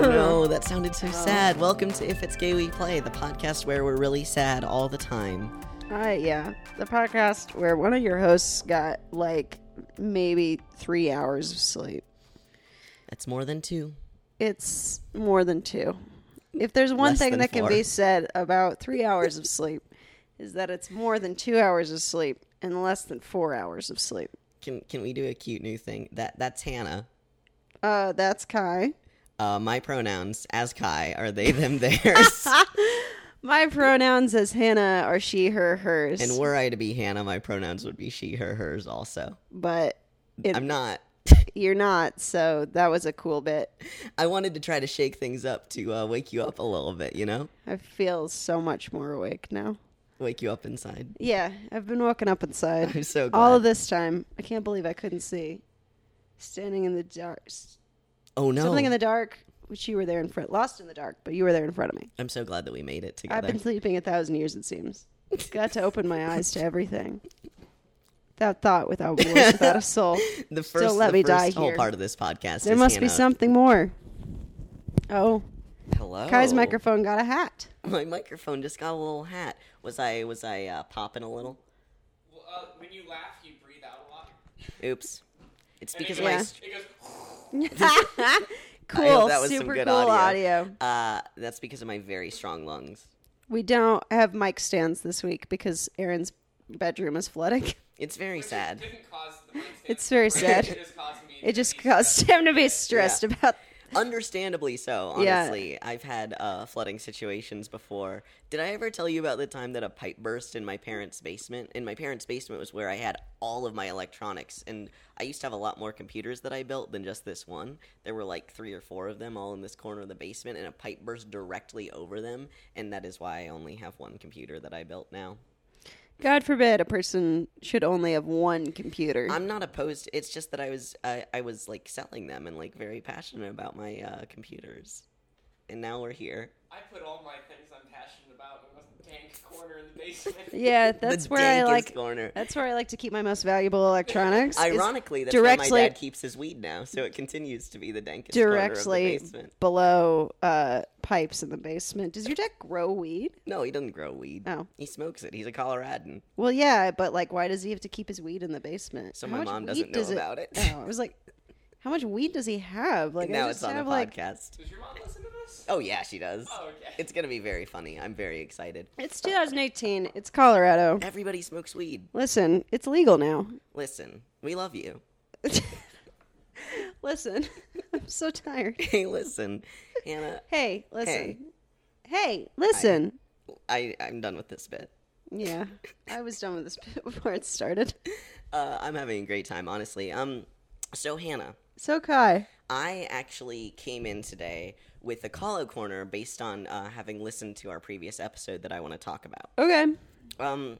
oh no, that sounded so sad. Welcome to If It's Gay We Play, the podcast where we're really sad all the time. Hi, yeah. The podcast where one of your hosts got like maybe three hours of sleep. That's more than two. It's more than two. If there's one Less thing that can be said about three hours of sleep, is that it's more than two hours of sleep and less than four hours of sleep. Can can we do a cute new thing? That that's Hannah. Uh, that's Kai. Uh, my pronouns as Kai are they them theirs. My pronouns as Hannah are she, her, hers. and were I to be Hannah, my pronouns would be she, her, hers also. but it, I'm not. you're not, so that was a cool bit. I wanted to try to shake things up to uh, wake you up a little bit, you know? I feel so much more awake now. Wake you up inside. Yeah, I've been woken up inside. I'm so glad. All of this time. I can't believe I couldn't see. Standing in the dark. Oh no. Something in the dark, which you were there in front. Lost in the dark, but you were there in front of me. I'm so glad that we made it together. I've been sleeping a thousand years, it seems. Got to open my eyes to everything. Without thought, without voice, without a soul. the first, let the me first die whole here. part of this podcast. There is must be Hannah. something more. Oh, Hello. Kai's microphone got a hat. My microphone just got a little hat. Was I was I uh, popping a little? Well, uh, when you laugh, you breathe out a lot. Oops. It's And because it of my. goes, it goes. cool, that was some super good cool audio. audio. Uh, that's because of my very strong lungs. We don't have mic stands this week because Aaron's bedroom is flooding. It's very which sad. Didn't cause the mic stand It's very to sad. It just caused me. It just be caused him to be stressed Yeah. about. Understandably so, Yeah. honestly. I've had uh, flooding situations before. Did I ever tell you about the time that a pipe burst in my parents' basement? In my parents' basement was where I had all of my electronics, and I used to have a lot more computers that I built than just this one. There were like three or four of them all in this corner of the basement, and a pipe burst directly over them, and that is why I only have one computer that I built now. God forbid a person should only have one computer. I'm not opposed. It's just that I was I, I was like selling them and like very passionate about my uh, computers, and now we're here. I put all my things I'm passionate about in a dank corner in the basement. yeah, that's the where I dankest like. corner. That's where I like to keep my most valuable electronics. is Ironically, that's where directly my dad keeps his weed now, so it continues to be the dankest corner of directly the basement. below uh, pipes in the basement. Does your dad grow weed? No, he doesn't grow weed. Oh. He smokes it. He's a Coloradan. Well, yeah, but like, why does he have to keep his weed in the basement? So How my much mom weed doesn't know does about it. Oh, I was like, how much weed does he have? Like, I now just it's on have a like podcast. Does your mom listen to this? Oh yeah, she does. Oh, okay. It's gonna be very funny. I'm very excited. It's 2018. It's Colorado. Everybody smokes weed. Listen, it's legal now. Listen, we love you. Listen, I'm so tired. Hey, listen, Hannah. Hey, listen. Hey. Hey, listen. I I'm done with this bit. Yeah, I was done with this bit before it started. Uh, I'm having a great time, honestly. Um, so Hannah, So, Kai. I actually came in today with a call out corner based on uh, having listened to our previous episode that I want to talk about. Okay. Um,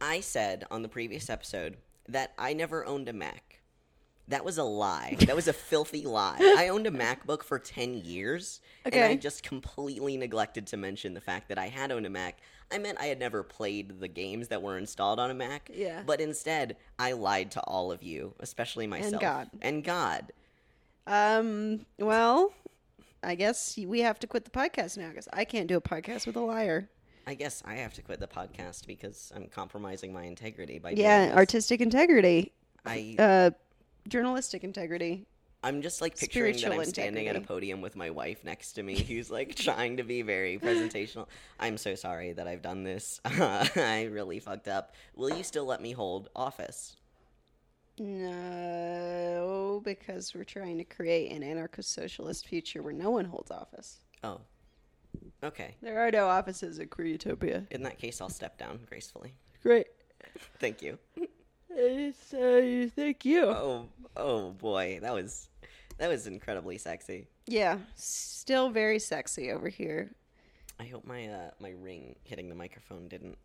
I said on the previous episode that I never owned a Mac. That was a lie. That was a filthy lie. I owned a MacBook for 10 years, and I just completely neglected to mention the fact that I had owned a Mac. I meant I had never played the games that were installed on a Mac. Yeah. But instead, I lied to all of you, especially myself. And God. And God. Um. Well, I guess we have to quit the podcast now because I can't do a podcast with a liar. I guess I have to quit the podcast because I'm compromising my integrity by doing Yeah, artistic integrity, I uh, journalistic integrity. I'm just like picturing that I'm standing at a podium with my wife next to me, who's like trying to be very presentational. I'm so sorry that I've done this. I really fucked up. Will you still let me hold office? No, because we're trying to create an anarcho-socialist future where no one holds office. Oh, okay. There are no offices at Queer Utopia. In that case, I'll step down gracefully. Great. Thank you. Thank you. Oh, oh boy, that was that was incredibly sexy. Yeah, still very sexy over here. I hope my uh my ring hitting the microphone didn't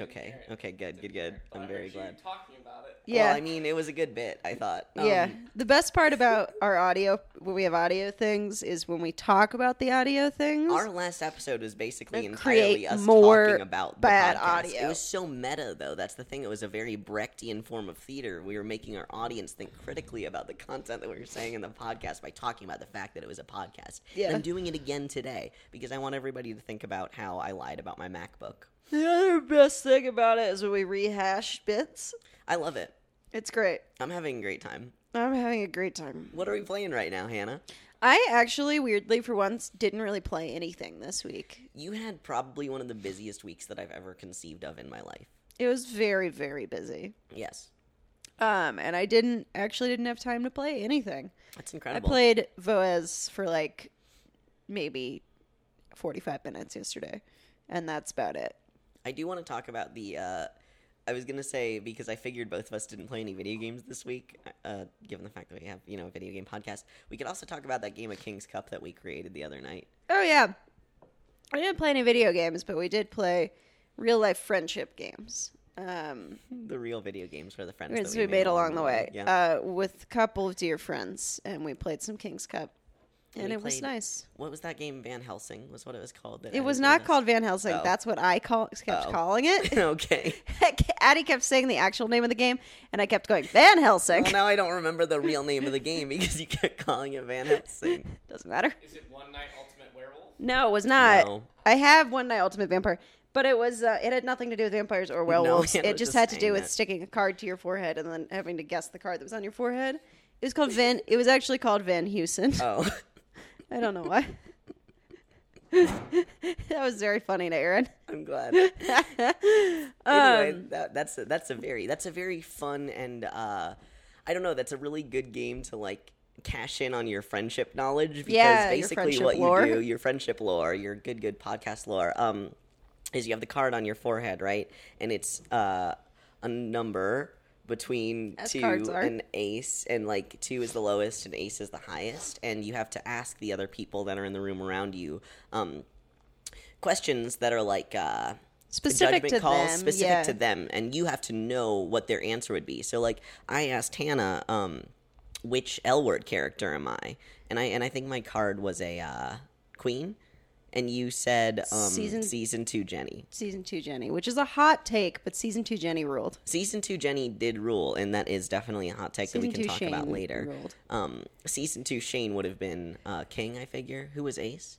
Okay. Okay. Good. Good. Good. But I'm very heard you glad. talking about it. Yeah. Well, I mean, it was a good bit. I thought. yeah. Um, The best part about our audio, when we have audio things, is when we talk about the audio things. Our last episode was basically And entirely create us more talking about bad podcast. audio. It was so meta, though. That's the thing. It was a very Brechtian form of theater. We were making our audience think critically about the content that we were saying in the podcast by talking about the fact that it was a podcast. Yeah. I'm doing it again today because I want everybody to think about how I lied about my MacBook. The other best thing about it is when we rehash bits. I love it. It's great. I'm having a great time. I'm having a great time. What are we playing right now, Hannah? I actually, weirdly, for once, didn't really play anything this week. You had probably one of the busiest weeks that I've ever conceived of in my life. It was very, very busy. Yes. Um, and I didn't actually didn't have time to play anything. That's incredible. I played Voez for like maybe 45 minutes yesterday, and that's about it. I do want to talk about the. Uh, I was gonna say because I figured both of us didn't play any video games this week, uh, given the fact that we have you know a video game podcast. We could also talk about that game of King's Cup that we created the other night. Oh yeah, we didn't play any video games, but we did play real life friendship games. Um, The real video games for the friends that which we made along the way Yeah. uh, with a couple of dear friends, and we played some King's Cup, and We it was nice. what was that game? Van Helsing was what it was called. that It was not called Van Helsing. Oh. That's what I call kept Oh. calling it. okay. Addie kept saying the actual name of the game, and I kept going Van Helsing. Well, now I don't remember the real name of the game because you kept calling it Van Helsing. Doesn't matter. Is it One Night Ultimate Werewolf? No, it was not. No. I have one night Ultimate Vampire, but it was uh, it had nothing to do with vampires or werewolves. Hannah it was just just had to do with that. sticking a card to your forehead and then having to guess the card that was on your forehead. It was called Van. It was actually called Van Heusen. Oh, I don't know why. that was very funny to Aaron. I'm glad. anyway, Um, that, that's a, that's a very that's a very fun and uh, I don't know. That's a really good game to like cash in on your friendship knowledge because Yeah, basically what lore. you do, your friendship lore, your good good podcast lore, um, is you have the card on your forehead, right? And it's uh, a number between As two and ace, and like two is the lowest and ace is the highest, and you have to ask the other people that are in the room around you um, questions that are like. Uh, Specific judgment to calls them, specific yeah. to them and you have to know what their answer would be so like i asked hannah um which l word character am i and i and i think my card was a uh queen and you said um Season- season two jenny season two Jenny, which is a hot take, but season two Jenny ruled. season two jenny did rule and that is definitely a hot take that we can talk Shane about later ruled. um season two shane would have been uh king i figure who was ace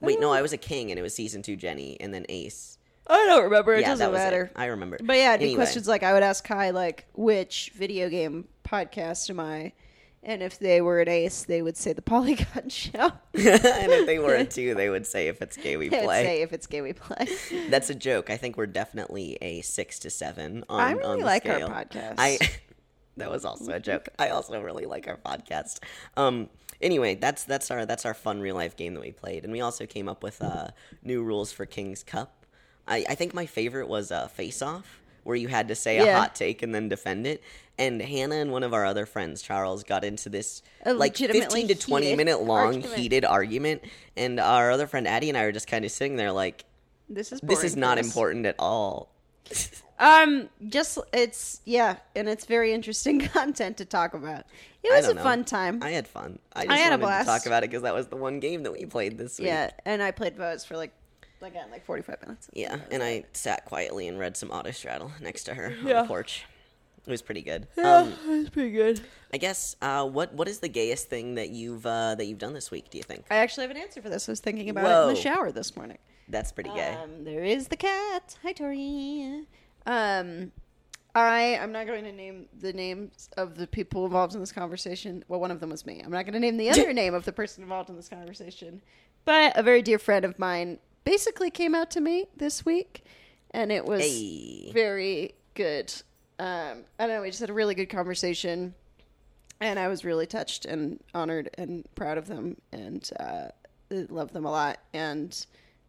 wait no i was a king and it was season two jenny and then ace I don't remember. It yeah doesn't matter. it. i remember But yeah, it'd be Anyway. questions like I would ask Kai, like, which video game podcast am I? And if they were an ace, they would say the Polygon Show. and if they were a two, they would say if it's gay we They would play. say if it's gay, we play. That's a joke. I think we're definitely a six to seven on, I on really the like our podcast. I that was also a joke. I also really like our podcast. Um. Anyway, that's that's our that's our fun real life game that we played, and we also came up with uh, new rules for King's Cup. I, I think my favorite was uh, Face Off, where you had to say a Yeah. hot take and then defend it. And Hannah and one of our other friends, Charles, got into this like fifteen to 20 minute long argument. heated argument, and our other friend Addie and I were just kind of sitting there like, This is this is not important at all. Um, just it's yeah, and it's very interesting content to talk about. It was a know. fun time. I had fun. I just had a wanted to talk about it because that was the one game that we played this week. yeah, and I played Voez for like again like forty five minutes. Yeah, and I sat quietly and read some Autostraddle next to her on Yeah. the porch. It was pretty good. Yeah, Um, it was pretty good. I guess uh, what what is the gayest thing that you've uh, that you've done this week? Do you think I actually have an answer for this. I was thinking about it in Whoa. the shower this morning. that's pretty gay? Um, there is the cat. Hi, Tori. Um, I'm not going to name the names of the people involved in this conversation. Well, one of them was me. I'm not going to name the other name of the person involved in this conversation. But a very dear friend of mine basically came out to me this week, and it was Hey. very good. Um, I don't know. We just had a really good conversation, and I was really touched and honored and proud of them, and uh, love them a lot, and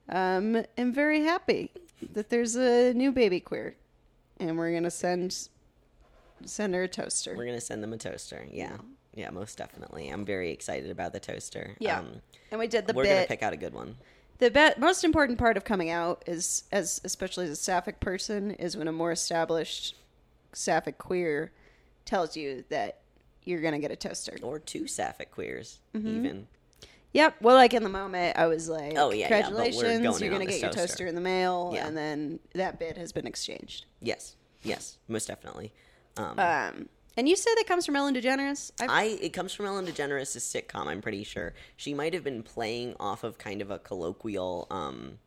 um, am very happy that there's a new baby queer, and we're gonna send send her a toaster. We're gonna send them a toaster. Yeah, yeah, most definitely. I'm very excited about the toaster. yeah, Um, and we did the we're gonna pick out a good one. The be- most important part of coming out is, as especially as a sapphic person, is when a more established sapphic queer tells you that you're gonna get a toaster. Or two sapphic queers, Mm-hmm. even. Yep. Well, like in the moment, I was like, Oh, yeah, yeah, congratulations, going you're gonna get your toaster." toaster in the mail," Yeah. and then that bit has been exchanged. Yes, yes, most definitely. Um, Um, and you say that comes from Ellen DeGeneres. I've, I it comes from Ellen DeGeneres' sitcom. I'm pretty sure she might have been playing off of kind of a colloquial um,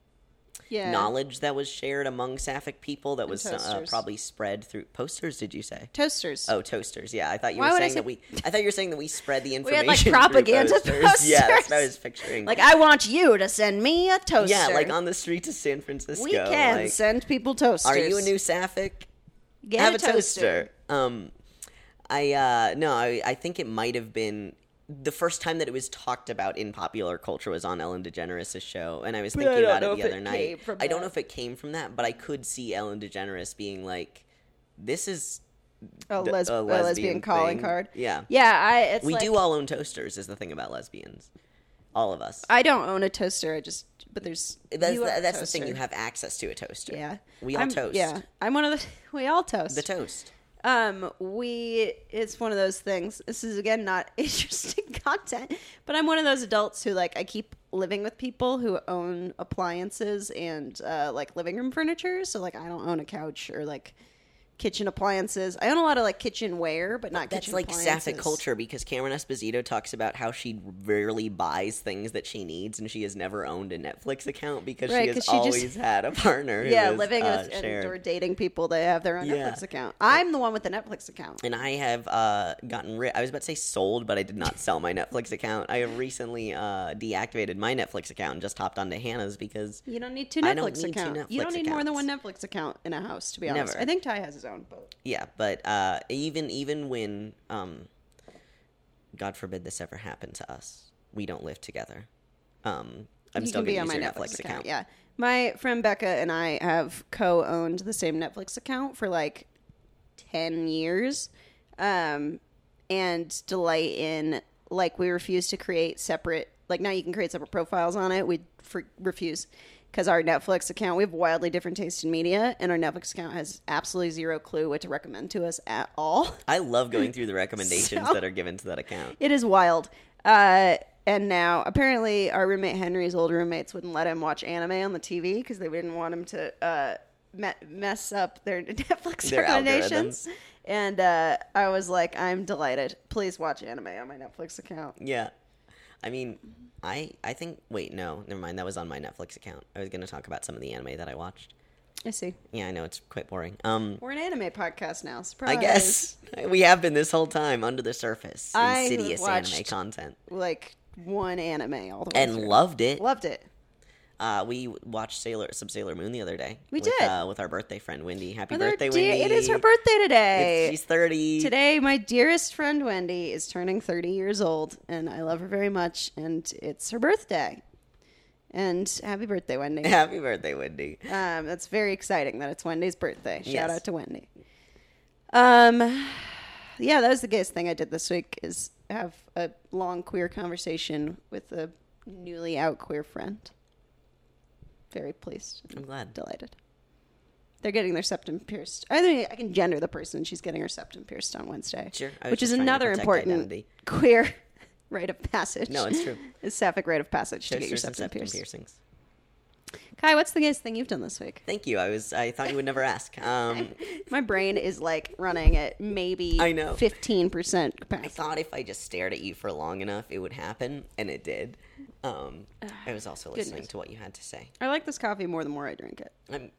yeah. knowledge that was shared among sapphic people that was uh, probably spread through posters. Did you say? toasters. Oh, toasters. Yeah, I thought you Why were saying say- that we. I thought you were saying that we spread the information. We had, like, propaganda posters. Yeah, that's what I was picturing. Like I want you to send me a toaster. yeah, like on the streets of San Francisco. we can like, send people toasters. Are you a new sapphic? Get have a a toaster. Um, I uh no, I I think it might have been the first time that it was talked about in popular culture was on Ellen DeGeneres' show, and I was thinking don't about it the other it night. I don't know if it came from that, but I could see Ellen DeGeneres being like, "This is a, les- a a lesbian, lesbian calling card? Yeah. Yeah, I. It's we like, do all own toasters." Is the thing about lesbians, all of us. I don't own a toaster. I just. But there's. that's you that's the thing. You have access to a toaster. Yeah. we all I'm- toast. Yeah, I'm one of the. We all toast. the toast. Um, we it's one of those things. This is again not interesting content, but I'm one of those adults who like I keep living with people who own appliances and uh, like living room furniture. So like I don't own a couch or like kitchen appliances. I own a lot of like kitchenware, but not That's kitchen like sapphic culture because Cameron Esposito talks about how she rarely buys things that she needs and she has never owned a Netflix account because Right, she has she just- always had a partner. Yeah, is, living uh, with and, or dating people that have their own Yeah. Netflix account. I'm the one with the Netflix account. And I have uh, gotten rid. I was about to say sold, but I did not sell my Netflix account. I have recently uh, deactivated my Netflix account and just hopped onto Hannah's because You don't need two Netflix accounts. you don't need more than one. Netflix account in a house, to be honest. Never. I think Ty has his own, but yeah. But uh, even even when um, God forbid this ever happened to us, we don't live together. Um, I'm you still be going to on use my your Netflix, Netflix, account. account. Yeah, my friend Becca and I have co-owned the same Netflix account for like ten years, um, and delight in like we refuse to create separate. Like now, you can create separate profiles on it. We for, refuse because our Netflix account we have wildly different tastes in media, and our Netflix account has absolutely zero clue what to recommend to us at all. I love going through the recommendations So- that are given to that account. It is wild. Uh, and now, apparently, our roommate Henry's old roommates wouldn't let him watch anime on the TV because they didn't want him to uh, me- mess up their Netflix Their recommendations. And uh, I was like, I'm delighted. Please watch anime on my Netflix account. Yeah. I mean, I I think wait, no, never mind. That was on my Netflix account. I was going to talk about some of the anime that I watched. I see. Yeah, I know it's quite boring. Um We're an anime podcast now. Surprise. I guess we have been this whole time under the surface. I Insidious anime content. Like one anime all the way And through. loved it. Loved it. Uh, we watched Sailor some Sailor Moon the other day. We with, did. Uh, with our birthday friend Wendy. Happy birthday, dear- Wendy! It is her birthday today. It's- she's thirty Today, my dearest friend Wendy is turning 30 years old, and I love her very much, and it's her birthday. And happy birthday, Wendy. Happy birthday, Wendy! Um, that's very exciting that it's Wendy's birthday. Shout Yes. out to Wendy. Um, yeah, that was the gayest thing I did this week is have a long queer conversation with a newly out queer friend. Very pleased, I'm glad. delighted. They're getting their septum pierced. I think I can gender the person. She's getting her septum pierced on Wednesday. Sure, which is just trying to another important identity. queer rite of passage. No, it's true. It's sapphic rite of passage to get your Toasters and septum, septum pierced. piercings. Kai, what's the gayest thing you've done this week? Thank you. I was. I thought you would never ask. Um, My brain is like running at maybe I know. fifteen percent I thought if I just stared at you for long enough, it would happen, and it did. Um, I was also listening Goodness. to what you had to say. I like this coffee more the more I drink it. I'm,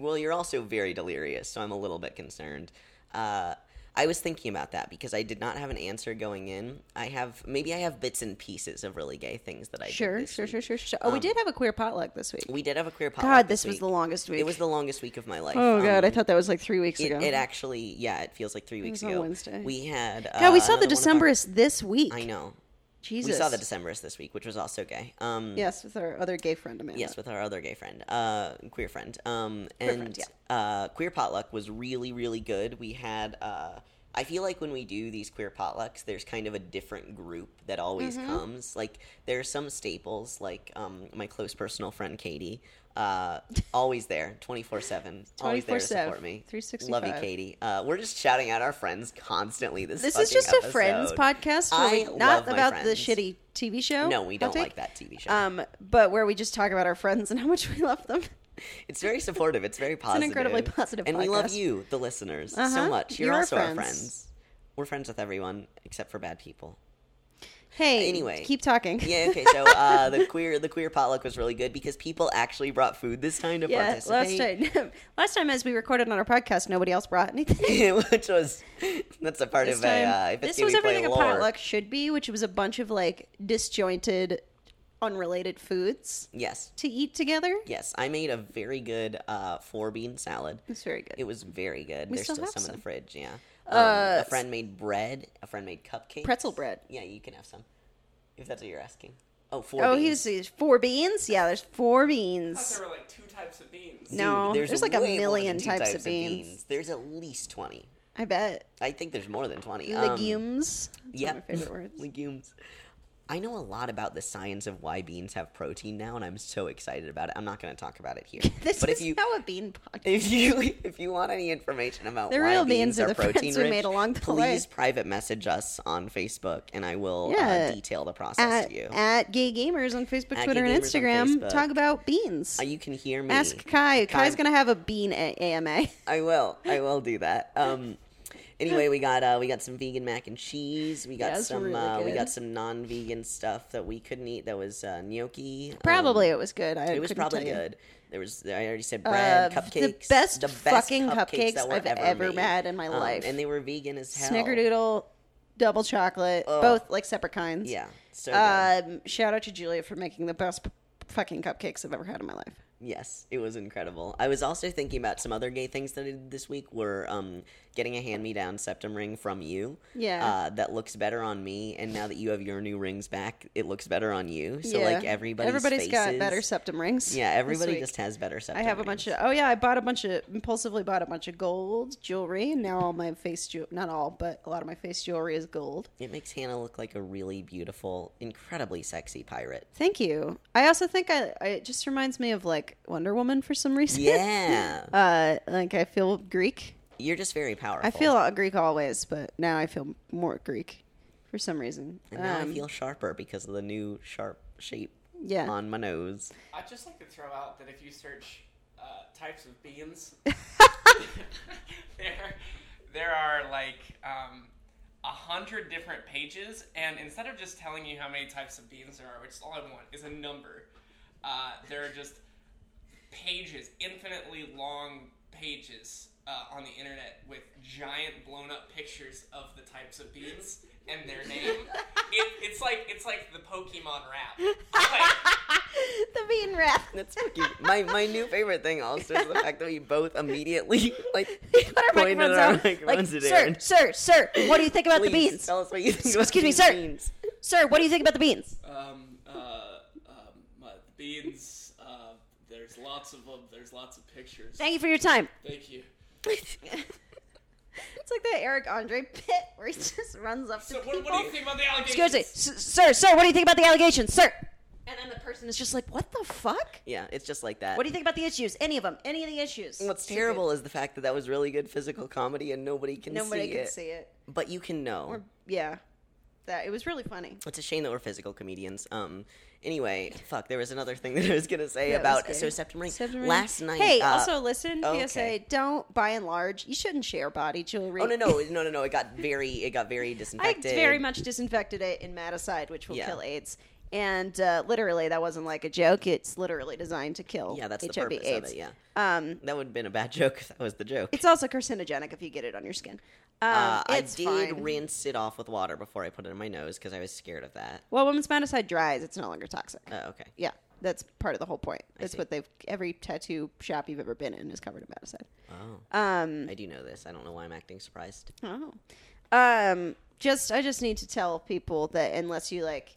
well, you're also very delirious, so I'm a little bit concerned. Uh, I was thinking about that because I did not have an answer going in. I have maybe I have bits and pieces of really gay things that I Sure, sure, sure, sure, sure. Oh, we Um, did have a queer potluck this week. We did have a queer potluck. God, this was the longest week. It was the longest week of my life. oh God, I Um, thought that was like three weeks ago. it actually, yeah, it feels like three weeks ago. Wednesday. We had. God, we uh, saw the Decemberists this week. I know. Jesus. We saw the Decemberists this week, which was also gay. Um, Yes, with our other gay friend Amanda. Yes, with our other gay friend, uh, queer friend. Um, Queer and friend, uh, queer potluck was really, really good. We had uh, I feel like when we do these queer potlucks, there's kind of a different group that always Mm-hmm. comes. Like there are some staples, like um, my close personal friend Katie, uh, always there, twenty four seven, always there to support me. 365. Love you, Katie. Uh, we're just shouting out our friends constantly. This This is just a friends podcast, I not about the shitty TV show. No, we don't like that TV show. Um, but where we just talk about our friends and how much we love them. It's very supportive. It's very positive. It's incredibly positive And we love you, the listeners, Uh-huh. so much. You're, You're our also our friends. friends. We're friends with everyone except for bad people. Hey, Anyway. keep talking. Yeah. Okay. So uh, the queer the queer potluck was really good because people actually brought food this time to Yeah, last time, last time as we recorded on our podcast, nobody else brought anything. Which was that's a part This of a uh, if this it's gonna was everything a potluck should be, which was a bunch of like disjointed, unrelated foods Yes. to eat together. Yes. I made a very good uh, four bean salad. It's very good. It was very good. We There's still still, have some, in some. the fridge. Yeah. Um, Uh, a friend made bread. A friend made cupcakes. Pretzel bread. Yeah, you can have some. If that's what you're asking. Oh, four oh, beans. he's, he's four beans. Yeah, there's four I thought beans. there were like two types of beans. Dude, No, there's like a way more million than two types of beans. There's at least 20. I bet I think there's more than 20. Um, legumes. That's yeah. one of my favorite words. legumes. I know a lot about the science of why beans have protein now, and I'm so excited about it. I'm not going to talk about it here. This but is if you how a bean podcast. if you if you want any information about The why real beans beans are are protein we rich, made along the please way. private message us on Facebook, and I will Yeah. uh, detail the process At, to you. at Gay Gamers on Facebook, At Twitter, and Instagram, talk about beans. Uh, you can hear me. Ask Kai. Kai's Kai- gonna have a bean a- AMA. I will. I will do that. Um. Anyway, we got uh, we got some vegan mac and cheese. We got Yeah, some really uh, we got some non-vegan stuff that we couldn't eat. That was uh, gnocchi. Um, Probably it was good. I it was probably good. There was I already said bread, Uh, cupcakes, the best fucking cupcakes that I've ever made. had in my Um, life. and they were vegan as hell. Snickerdoodle, double chocolate, Ugh. both like separate kinds. Yeah, so. Um, shout out to Julia for making the best p- fucking cupcakes I've ever had in my life. Yes, it was incredible. I was also thinking about some other gay things that I did this week. Were um, getting a hand-me-down septum ring from you. Yeah. Uh, that looks better on me, and now that you have your new rings back, it looks better on you. So yeah. like everybody's everybody's got better septum rings. Yeah, everybody just has better septum. I have a bunch of oh yeah, I bought a bunch of impulsively bought a bunch of gold jewelry, and now all my face jewelry not all, but a lot of my face jewelry is gold. It makes Hannah look like a really beautiful, incredibly sexy pirate. Thank you. I also think I, I it just reminds me of like Wonder Woman for some reason. Yeah, uh, like I feel Greek. You're just very powerful. I feel uh, Greek always, but now I feel more Greek for some reason. and now Um, I feel sharper because of the new sharp shape yeah. on my nose. I'd just like to throw out that if you search uh, types of beans, there there are like um, a hundred different pages, and instead of just telling you how many types of beans there are, which is all I want, is a number. Uh, there are just pages, infinitely long pages uh, on the internet with giant blown up pictures of the types of beans and their name. it, it's like it's like the Pokemon rap. Like, the bean wrap. That's fucking my my new favorite thing. Also is the fact that we both immediately like Put our pointed microphones at our microphones Like, sir, Aaron. sir, sir, what do you think about the beans? Tell us what you think about Excuse me, sir. beans. Sir, what do you think about the beans? Um, uh, um, uh, beans, uh, there's lots of them. There's lots of pictures. Thank you for your time. Thank you. It's like that Eric Andre bit where he just runs up to So, people. what, what do you think about the allegations? Excuse me, S- sir, sir, what do you think about the allegations, sir? And then the person is just like, what the fuck? Yeah, it's just like that. What do you think about the issues? Any of them? Any of the issues? What's Stupid. terrible is the fact that that was really good physical comedy and nobody can Nobody see can it. see it. But you can know. Or yeah, that it was really funny. It's a shame that we're physical comedians. Um. Anyway, fuck. There was another thing that I was gonna say That was about good. so September. Septum ring. Last night. Hey, uh, also listen, oh, PSA, okay. don't by and large, you shouldn't share body jewelry. Oh no no no no no! It got very it got very I disinfected. very much disinfected it in Madacide, which will Yeah. kill AIDS. And uh, literally, that wasn't like a joke. It's literally designed to kill Yeah, that's the purpose AIDS. of it. Yeah, Um, that would have been a bad joke if that was the joke. it's also carcinogenic if you get it on your skin. Um, uh, I did fine. rinse it off with water before I put it in my nose because I was scared of that. well, when Madacide dries, it's no longer toxic. Uh, okay. yeah, that's part of the whole point. That's see. what they've. Every tattoo shop you've ever been in is covered in Madacide. Oh, Um, I do know this. I don't know why I'm acting surprised. Oh. Um just I just need to tell people that unless you like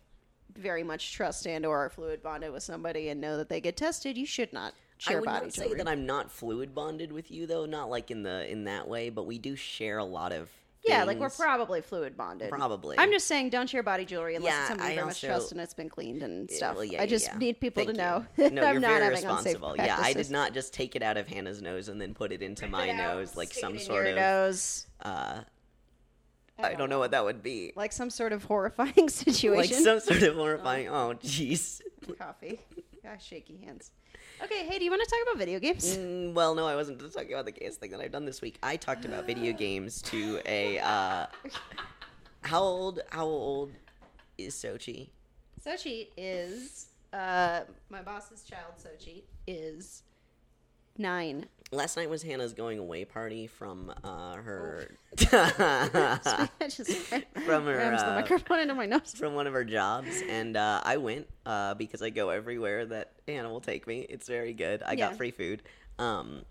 very much trust and or are fluid bonded with somebody and know that they get tested, you should not share I would body not say jewelry. that I'm not fluid bonded with you though, not like in the in that way, but we do share a lot of Yeah, like we're probably fluid bonded. Probably. I'm just saying, don't share body jewelry unless Yeah, it's something you very much trust and it's been cleaned and stuff. well, yeah, I just yeah. need people Thank to know you. No, I'm you're not very having unsafe responsible. Yeah, I did not just take it out of Hannah's nose and then put it into my Rip it out, nose like some sort your of. nose. Uh, I don't know what that would be. Like some sort of horrifying situation. Like some sort of horrifying. Oh, jeez. Coffee. Yeah, shaky hands. Okay, hey, do you want to talk about video games? Mm, well, no, I wasn't just talking about the games thing that I've done this week. I talked about video games to a. Uh, how old? How old is Sochi? Sochi is uh my boss's child. Sochi is nine. Last night was Hannah's going away party from uh, her From her, rams the uh, microphone into my nose. from one of her jobs, and uh, I went uh, because I go everywhere that Hannah will take me. It's very good. I Yeah. got free food. Um,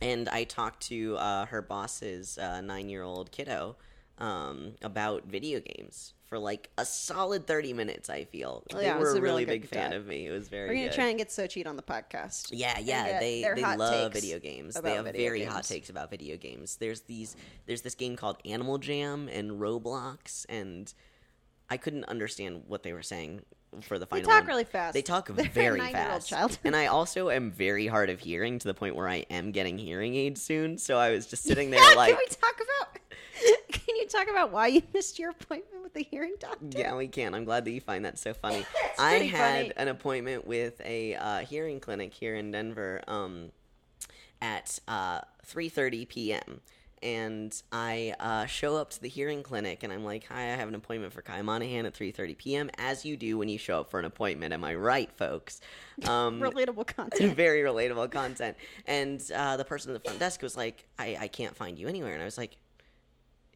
and I talked to uh, her boss's uh, nine-year-old kiddo um, about video games for like a solid thirty minutes. I feel Oh, they yeah, it were a really really big fan of me. It was very. We're gonna try and get Sochi on the podcast. Yeah, yeah, they they love video games. They have very hot takes about video games. There's these there's this game called Animal Jam and Roblox and I couldn't understand what they were saying for the final. They talk one. really fast. They talk They're very fast. child. and I also am very hard of hearing to the point where I am getting hearing aids soon. So I was just sitting there Yeah, like can we talk about? Can you talk about why you missed your appointment with the hearing doctor? Yeah, we can. I'm glad that you find that so funny. I had funny. an appointment with a uh, hearing clinic here in Denver um, at uh, 3:30 p.m. And I uh, show up to the hearing clinic, and I'm like, "Hi, I have an appointment for Kai Monahan at 3:30 p.m." As you do when you show up for an appointment. Am I right, folks? Um, Relatable content. very relatable content. And uh, the person at the front desk was like, I, I can't find you anywhere. And I was like,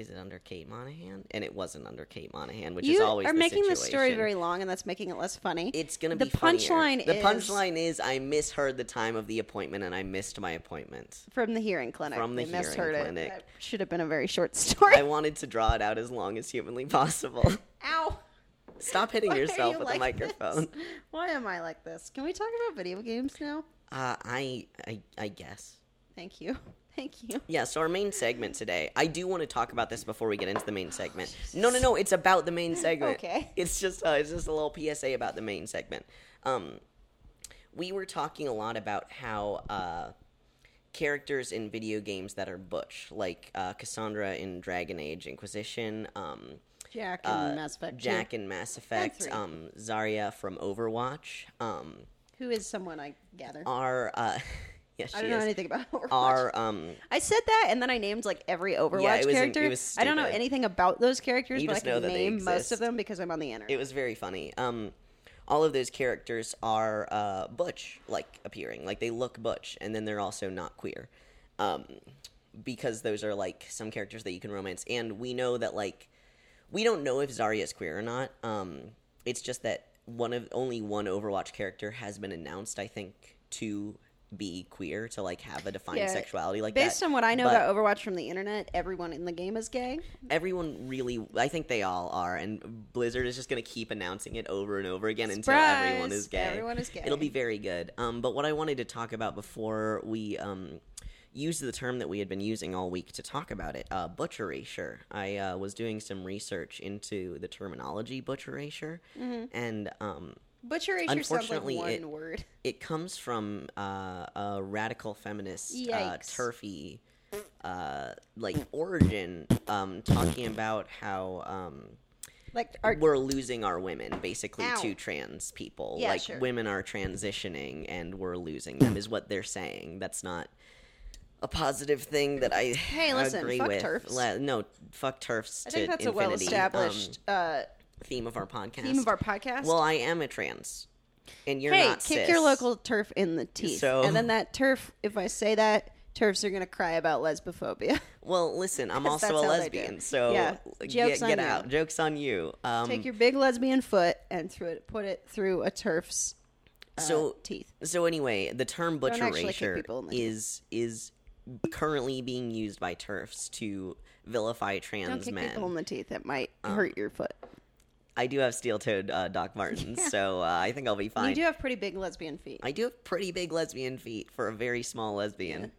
is it under Kate Monahan? And it wasn't under Kate Monahan, which is You always are the making the story very long, and that's making it less funny. It's gonna the be punchline The is punchline is I misheard the time of the appointment and I missed my appointment. from the hearing clinic. From the they hearing it. clinic. That should have been a very short story. I wanted to draw it out as long as humanly possible. Ow! Stop hitting Why yourself you with like the microphone. this? Why am I like this? Can we talk about video games now? Uh, I, I, I guess. Thank you. Thank you. Yeah, so our main segment today, I do want to talk about this before we get into the main segment. No, no, no, it's about the main segment. Okay. It's just uh, it's just a little PSA about the main segment. Um, we were talking a lot about how uh, characters in video games that are butch, like uh, Cassandra in Dragon Age Inquisition, um, Jack uh, and Mass Effect. Jack in Mass Effect, um, Zarya from Overwatch, um, who is someone I gather. are uh, yes, I don't know is. anything about Overwatch. Are um, I said that, and then I named like every Overwatch was an- character. I don't know anything about those characters, You but I can know that name most of them because I'm on the internet. It was very funny. Um, all of those characters are uh, butch, like appearing, like they look butch, and then they're also not queer, um, because those are like some characters that you can romance. And we know that like we don't know if Zarya is queer or not. Um, it's just that one of only one Overwatch character has been announced. I think to be queer to like have a defined Yeah. sexuality like that. Based that. on what I know But- about Overwatch from the internet, everyone in the game is gay. everyone really i think they all are and blizzard is just going to keep announcing it over and over again until everyone is gay Everyone is gay. it'll be very good um, but what i wanted to talk about before we um, use the term that we had been using all week to talk about it uh, butch erasure i uh, was doing some research into the terminology butch erasure Mm-hmm. and um, Butcher erasure sounds like Unfortunately, one it- word. it comes from uh, a radical feminist uh, turfy uh, like origin um, talking about how um, Like our, we're losing our women basically Ow. to trans people Yeah, like sure. women are transitioning and we're losing them is what they're saying that's not a positive thing that I Hey, listen, agree fuck with. TERFs. La- no, fuck turfs. I think to that's a infinity. well-established uh, um, theme of our podcast. theme of our podcast. Well, I am a trans, and you're hey, not. kick cis. your local turf in the teeth, So- and then that turf. If I say that, turfs are gonna cry about lesbophobia. Well, listen, I'm 'Cause also that's a how they lesbian, so Yeah, get, joke's on get you. out. Jokes on you. Um, Take your big lesbian foot and throw it, put it through a turf's uh, so teeth. so anyway, the term butcher actually kick erasure people in the is is currently being used by turfs to vilify Don't trans kick men. people in the teeth; it might Um, hurt your foot. I do have steel-toed uh, Doc Martens, so uh, I think I'll be fine. You do have pretty big lesbian feet. I do have pretty big lesbian feet for a very small lesbian.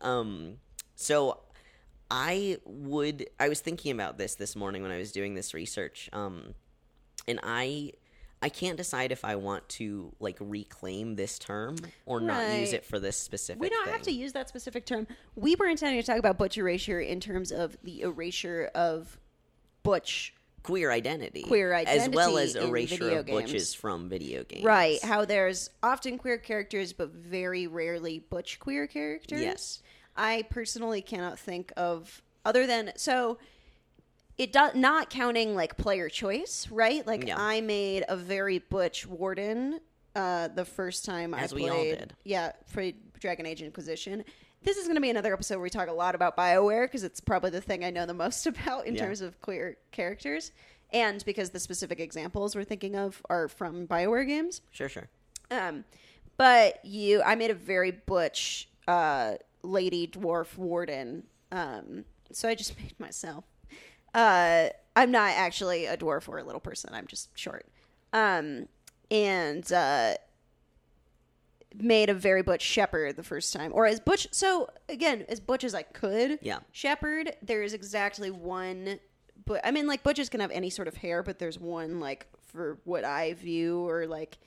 Um, so I would. I was thinking about this this morning when I was doing this research, um, and I. I can't decide if I want to like reclaim this term or not use it for this specific. We don't have to use that specific term. We were intending to talk about butch erasure in terms of the erasure of butch queer identity, Queer as well as erasure of butches from video games. Right, how there's often queer characters, but very rarely butch queer characters. Yes. I personally cannot think of other than so it does not counting like player choice, right? Like Yeah. I made a very butch warden uh, the first time As I we all played. did. Yeah, for Dragon Age Inquisition. This is going to be another episode where we talk a lot about BioWare because it's probably the thing I know the most about in Yeah. terms of queer characters, and because the specific examples we're thinking of are from BioWare games. Sure, sure. Um, but you, I made a very butch uh, lady dwarf warden. Um, so I just made myself. Uh, I'm not actually a dwarf or a little person. I'm just short. Um, and uh, made a very butch Shepard the first time, or as butch. So again, as butch as I could. Yeah. Shepard. There is exactly one. But I mean, like butches can have any sort of hair, but there's one like for what I view or like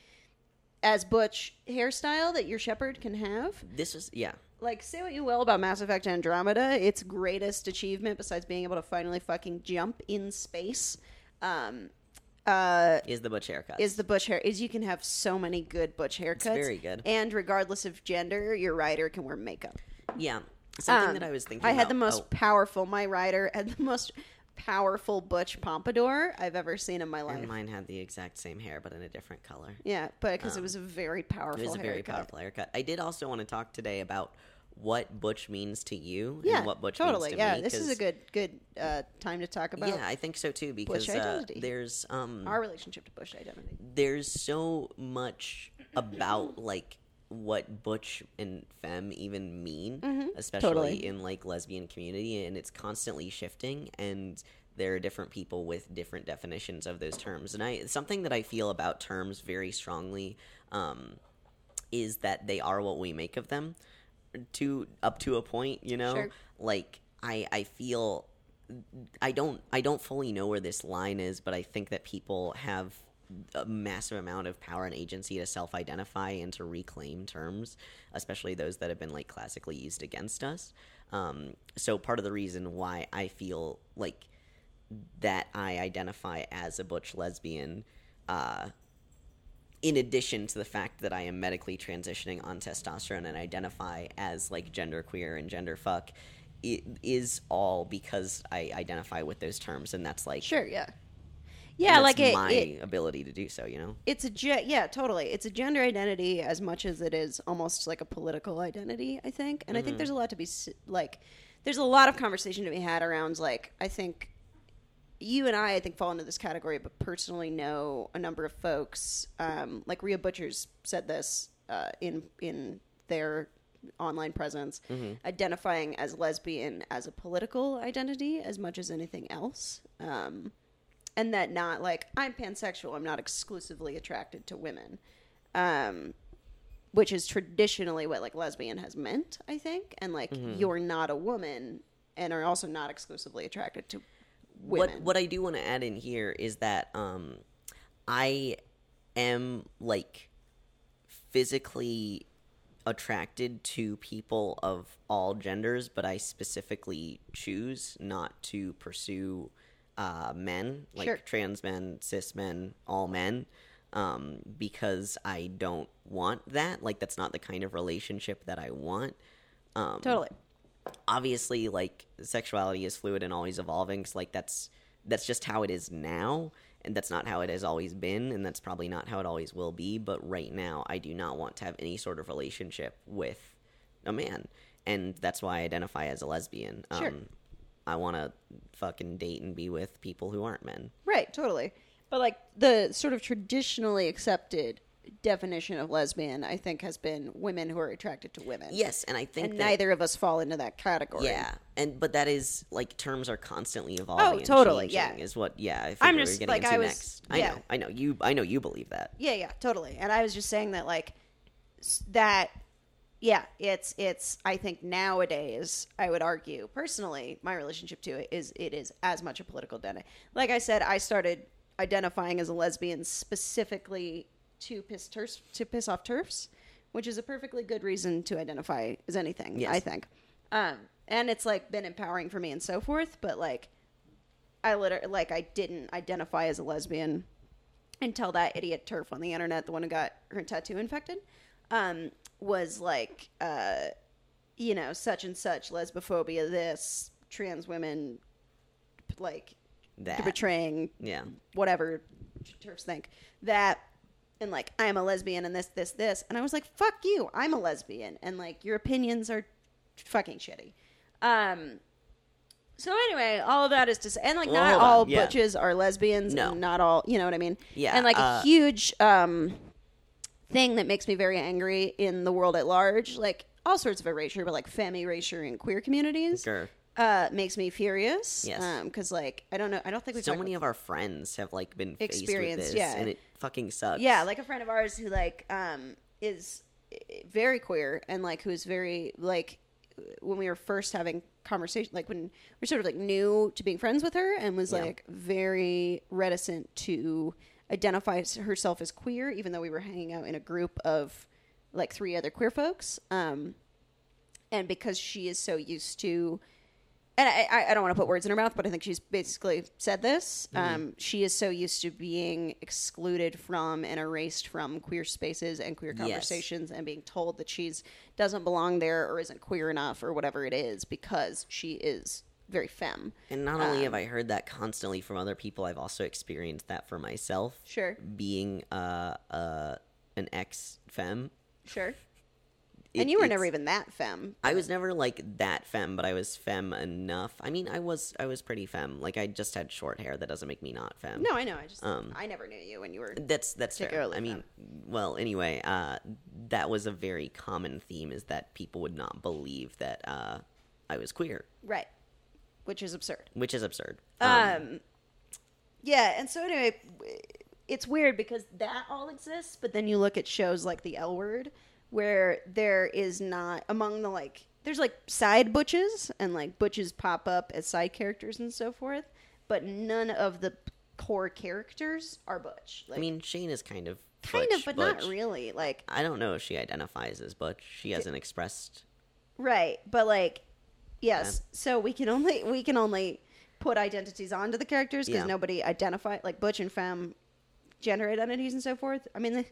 as butch hairstyle that your Shepard can have. This is yeah. Like, say what you will about Mass Effect Andromeda, its greatest achievement, besides being able to finally fucking jump in space, um, uh, Is the butch haircut? is the butch hair. Is you can have so many good butch haircuts. very good. And regardless of gender, your Ryder can wear makeup. yeah. Something Um, that I was thinking. I had the most oh, powerful. My Ryder had the most powerful butch pompadour I've ever seen in my life. and mine had the exact same hair, but in a different color. Yeah, but because it was a very powerful. Um, It was a very haircut. powerful haircut. I did also want to talk today about what butch means to you Yeah, and what butch totally. means to yeah, me. this is a good good uh, time to talk about Yeah, I think so too because uh, there's um our relationship to butch identity. there's so much about like what butch and femme even mean especially Mm-hmm. Totally. in like lesbian community and it's constantly shifting and there are different people with different definitions of those terms and i something that i feel about terms very strongly um, is that they are what we make of them to up to a point you know Sure. like i i feel I don't I don't fully know where this line is, but I think that people have a massive amount of power and agency to self-identify and to reclaim terms, especially those that have been like classically used against us. Um, so part of the reason why I feel like that I identify as a butch lesbian, uh, in addition to the fact that I am medically transitioning on testosterone and identify as like genderqueer and gender fuck, it is all because I identify with those terms, and that's like Sure, yeah, yeah. Like it, my it, ability to do so. You know, it's a ge- yeah, totally. It's a gender identity as much as it is almost like a political identity. I think, and I Mm-hmm. think there's a lot to be like. There's a lot of conversation to be had around like I think you and I, I think, fall into this category, but personally know a number of folks. Um, like Rhea Butcher's said this uh, in in their online presence, identifying as lesbian as a political identity as much as anything else, um, and that not like I'm pansexual. I'm not exclusively attracted to women. Um, which is traditionally what like lesbian has meant, I think, and like you're not a woman and are also not exclusively attracted to women. what what I do want to add in here is that um, I am like physically attracted to people of all genders, but I specifically choose not to pursue uh, men, like Sure. trans men, cis men, all men, um, because I don't want that. Like, that's not the kind of relationship that I want. Um, totally. Obviously like sexuality is fluid and always evolving so like that's that's just how it is now and that's not how it has always been and that's probably not how it always will be but right now i do not want to have any sort of relationship with a man and that's why i identify as a lesbian Sure. um i want to fucking date and be with people who aren't men Right, totally. But like the sort of traditionally accepted definition of lesbian, I think, has been women who are attracted to women. yes and i think and that neither of us fall into that category. yeah and but that is like terms are constantly oh, evolving Oh, totally, yeah. is what yeah I I'm figure just, getting like, into I was- next i yeah. know i know you i know you believe that Yeah, yeah, totally. And I was just saying that, like, that yeah, it's it's. I think nowadays, I would argue personally, my relationship to it is it is as much a political identity. Like I said, I started identifying as a lesbian specifically to piss turfs, to piss off turfs, which is a perfectly good reason to identify as anything. Yes. I think, um, and it's like been empowering for me and so forth. But like, I literally like I didn't identify as a lesbian until that idiot turf on the internet, the one who got her tattoo infected, um, was like, uh, you know, such and such lesbophobia, this trans women, like That. betraying Yeah. whatever turfs think that. And like I'm a lesbian and this this this and I was like fuck you I'm a lesbian and like your opinions are fucking shitty. Um so anyway, all of that is to say, and like Well, not all yeah. butches are lesbians, No. and not all, you know what I mean? Yeah, And like uh, a huge um, thing that makes me very angry in the world at large, like all sorts of erasure, but like femme erasure in queer communities, Sure. Uh, makes me furious. Yes. because like I don't know, I don't think we've So many of our friends have like been faced with this, yeah. and it fucking sucks. Yeah, like a friend of ours who like um is very queer and like who's very like when we were first having conversation like when we're sort of like new to being friends with her and was Yeah. like very reticent to identify herself as queer even though we were hanging out in a group of like three other queer folks um and because she is so used to and I, I- don't want to put words in her mouth, but I think she's basically said this. Um, she is so used to being excluded from and erased from queer spaces and queer Yes. conversations, and being told that she's doesn't belong there or isn't queer enough or whatever it is because she is very femme. And not only have I heard that constantly from other people, I've also experienced that for myself. Sure. Being uh, uh, an ex femme. Sure. It- and you were never even that femme. I was never like that femme, but I was femme enough. I mean, I was I was pretty femme. Like I just had short hair. That doesn't make me not femme. No, I know. I just Um, I never knew you when you were. That's that's fair. I mean, well, anyway, uh, that was a very common theme is that people would not believe that uh, I was queer, Right. Which is absurd. which is absurd. Um, yeah, and so anyway, it's weird because that all exists, but then you look at shows like The L Word, where there is not among the like, there's like side butches, and like butches pop up as side characters and so forth, but none of the core characters are butch. Like, I mean, Shane is kind of kind butch, of, but butch. not really. Like, I don't know if she identifies as butch. She hasn't expressed. Right, but like, yes. So we can only we can only put identities onto the characters because Yeah. nobody identify like butch and femme gender identities and so forth. I mean, the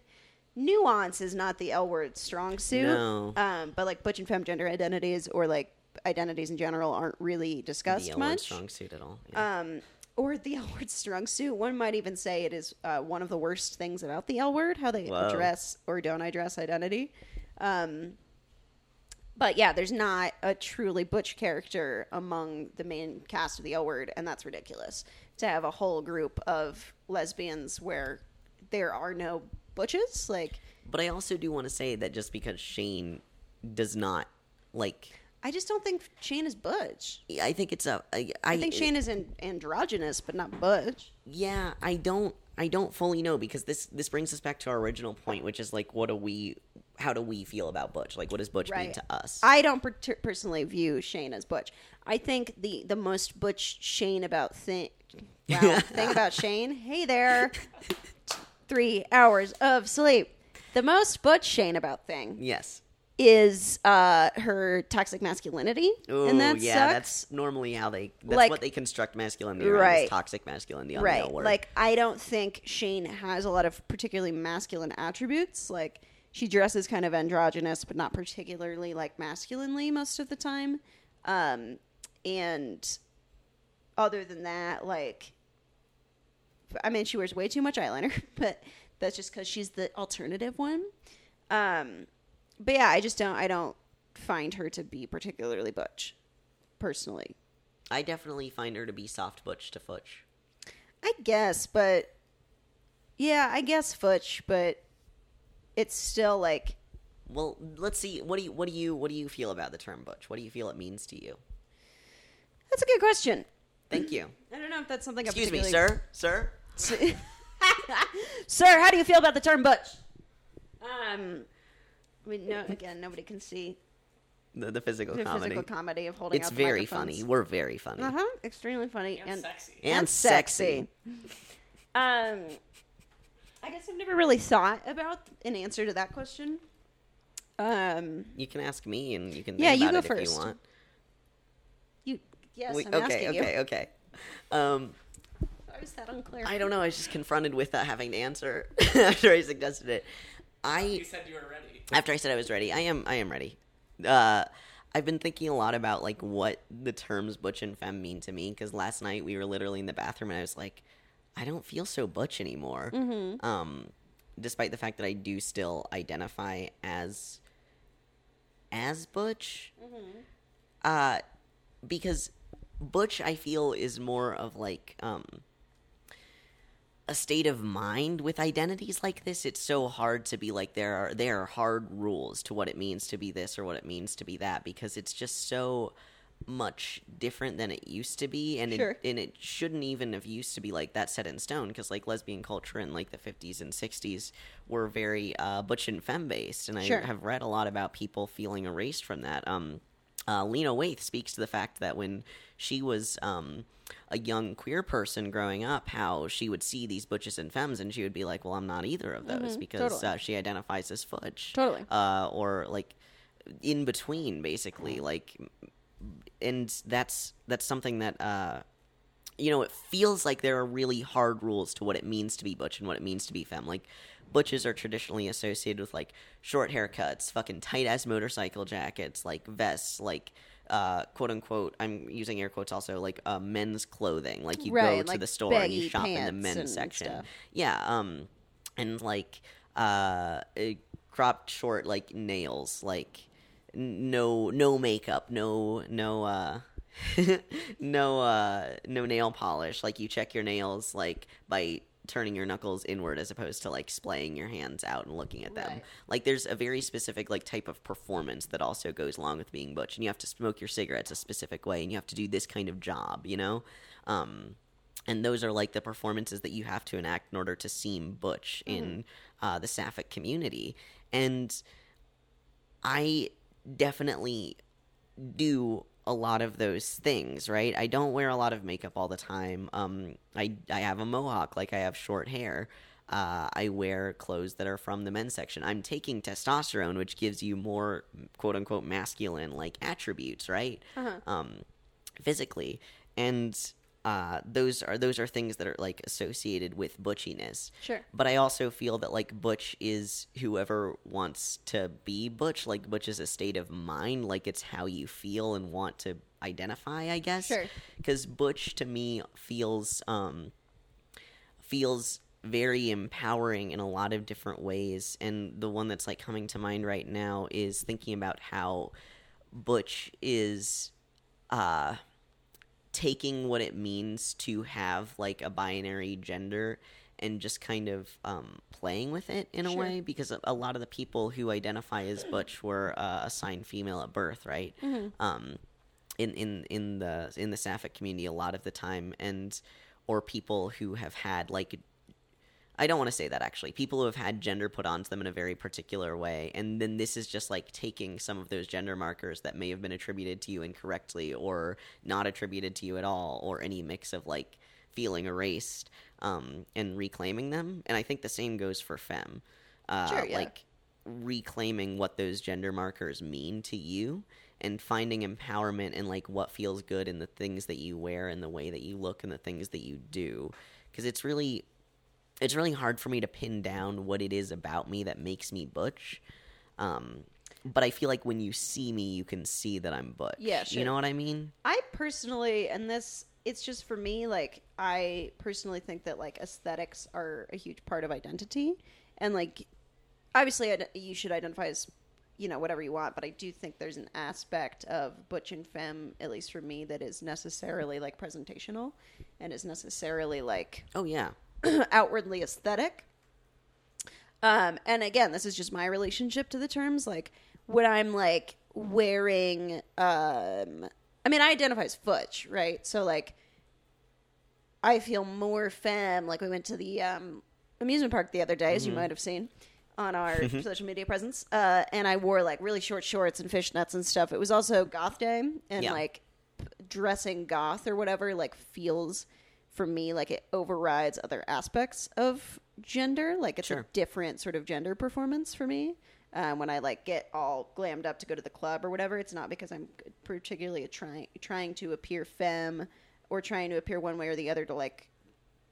nuance is not the L word strong suit. No. Um, but like butch and femme gender identities or like identities in general aren't really discussed the L word much. strong suit at all. Yeah. Um, or the L word strong suit. One might even say it is uh, one of the worst things about the L word, how they Whoa. address or don't address identity. Um, but yeah, there's not a truly butch character among the main cast of the L word, and that's ridiculous. To have a whole group of lesbians where there are no butches, like but I also do want to say that just because Shane does not like, I just don't think Shane is butch. I think it's a. I, I, I think Shane is an androgynous, but not butch. Yeah, I don't I don't fully know because this this brings us back to our original point, which is like what do we how do we feel about Butch? Like what does Butch mean to us? I don't per- personally view Shane as butch. I think the the most butch Shane about thing wow, thing about Shane. Hey there, three hours of sleep. The most butch Shane about thing yes. is uh her toxic masculinity, Oh, and that yeah, sucks. that's normally how they that's Like- what they construct masculinity around Right. is toxic masculinity on right. the L word. Like I don't think Shane has a lot of particularly masculine attributes. Like she dresses kind of androgynous, but not particularly like masculinely most of the time. Um, and other than that, like, I mean, she wears way too much eyeliner, but that's just because she's the alternative one. Um, but yeah, I just don't. I don't find her to be particularly butch, personally. I definitely find her to be soft butch to futch. I guess, but yeah, I guess Futch, but it's still like Well, let's see. What do you what do you what do you feel about the term butch? What do you feel it means to you? that's a good question. Thank you. I don't know if that's something. Excuse me, sir. Sir. Sir, how do you feel about the term butch? Um, I mean, no, again, nobody can see The, the physical the comedy. physical comedy of holding it's out the very funny. We're very funny. Uh huh. Extremely funny And, and sexy. And, sexy. Um, I guess I've never really thought about an answer to that question. Um, You can ask me, and you can Yeah, think you go it if first. you want. you yes, We- I'm okay, asking okay, you. okay. Um, Why was that unclear? I don't know. I was just confronted with uh, having to answer after I suggested it. I You said you were ready. after I said I was ready, I am I am ready. Uh, I've been thinking a lot about like what the terms butch and femme mean to me because last night we were literally in the bathroom and I was like, I don't feel so butch anymore. Um, despite the fact that I do still identify as as butch. Uh, because butch I feel is more of like um a state of mind with identities like this it's so hard to be like there are there are hard rules to what it means to be this or what it means to be that because it's just so much different than it used to be and Sure. it, and it shouldn't even have used to be like that set in stone because like lesbian culture in like the 50s and 60s were very uh, butch and femme based and Sure. I have read a lot about people feeling erased from that um uh, Lena Waithe speaks to the fact that when she was um, a young queer person growing up, how she would see these butches and femmes, and she would be like, "Well, I'm not either of those because Mm-hmm. totally. uh, she identifies as futch, Totally. uh, or like in between, basically, like." And that's that's something that uh, you know, it feels like there are really hard rules to what it means to be butch and what it means to be femme. Like, butches are traditionally associated with like short haircuts, fucking tight ass motorcycle jackets, like vests, like uh, quote unquote. I'm using air quotes also, like uh, men's clothing. Like you go to like the store and you shop in the men's section. stuff. Yeah, um, and like uh, uh, cropped short like nails, like no no makeup, no no uh no uh no nail polish. Like you check your nails like by turning your knuckles inward as opposed to like splaying your hands out and looking at them. Right. Like there's a very specific like type of performance that also goes along with being butch and you have to smoke your cigarettes a specific way and you have to do this kind of job, you know? Um and those are like the performances that you have to enact in order to seem butch in uh, the sapphic community and i definitely do a lot of those things right? I don't wear a lot of makeup all the time. Um i i have a mohawk like i have short hair. Uh, I wear clothes that are from the men's section. I'm taking testosterone, which gives you more quote unquote masculine like attributes, right? Um, physically, and uh, those are those are things that are like associated with butchiness. Sure. But I also feel that like butch is whoever wants to be butch. Like butch is a state of mind. Like it's how you feel and want to identify. I guess. Sure. Because butch to me feels um feels very empowering in a lot of different ways and the one that's like coming to mind right now is thinking about how butch is uh taking what it means to have like a binary gender and just kind of um, playing with it in a Sure. way because a, lot of the people who identify as butch were uh, assigned female at birth right um, in, in in the in the sapphic community a lot of the time and or people who have had like I don't want to say that actually. People who have had gender put onto them in a very particular way, and then this is just like taking some of those gender markers that may have been attributed to you incorrectly or not attributed to you at all, or any mix of like feeling erased um, and reclaiming them. And I think the same goes for femme. Uh, Sure, yeah. Like reclaiming what those gender markers mean to you and finding empowerment in like what feels good in the things that you wear and the way that you look and the things that you do because it's really it's really hard for me to pin down what it is about me that makes me butch um but i feel like when you see me you can see that i'm butch. Yeah, you know what i mean? I personally, and this, it's just for me, like, I personally think that, like, aesthetics are a huge part of identity. And, like, obviously, you should identify as, you know, whatever you want, but I do think there's an aspect of butch and femme, at least for me, that is necessarily, like, presentational and is necessarily, like, oh yeah outwardly aesthetic. Um, and again, this is just my relationship to the terms. Like when I'm like wearing, um, I mean, I identify as Futch, right? So like, I feel more femme. Like we went to the um, amusement park the other day, as you might have seen. on our social media presence, uh, and I wore like really short shorts and fishnets and stuff. It was also Goth Day, and Yeah. like dressing goth or whatever like feels for me like it overrides other aspects of gender. Like it's a different sort of gender performance for me. Um, when I like get all glammed up to go to the club or whatever, it's not because I'm particularly trying trying to appear femme or trying to appear one way or the other to like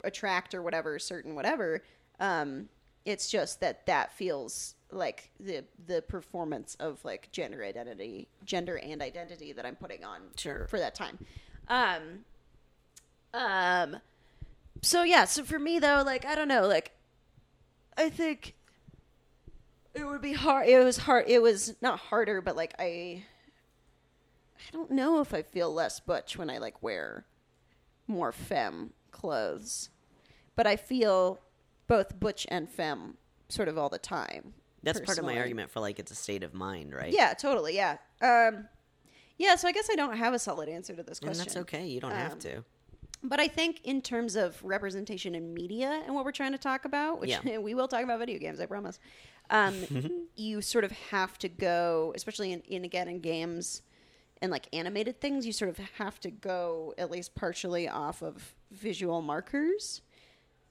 attract or whatever certain whatever um it's just that that feels like the the performance of like gender identity gender and identity that i'm putting on Sure. for that time um um so yeah so for me though like i don't know like i think it would be hard it was hard it was not harder but like i i don't know if i feel less butch when i like wear more femme clothes but i feel both butch and femme sort of all the time That's part of my argument for like it's a state of mind, right? yeah totally yeah um yeah so i guess i don't have a solid answer to this And question that's okay. You don't have Um, to. But I think in terms of representation in media and what we're trying to talk about, which Yeah. we will talk about video games, I promise. Um, you sort of have to go, especially in, in again in games and like animated things, you sort of have to go at least partially off of visual markers.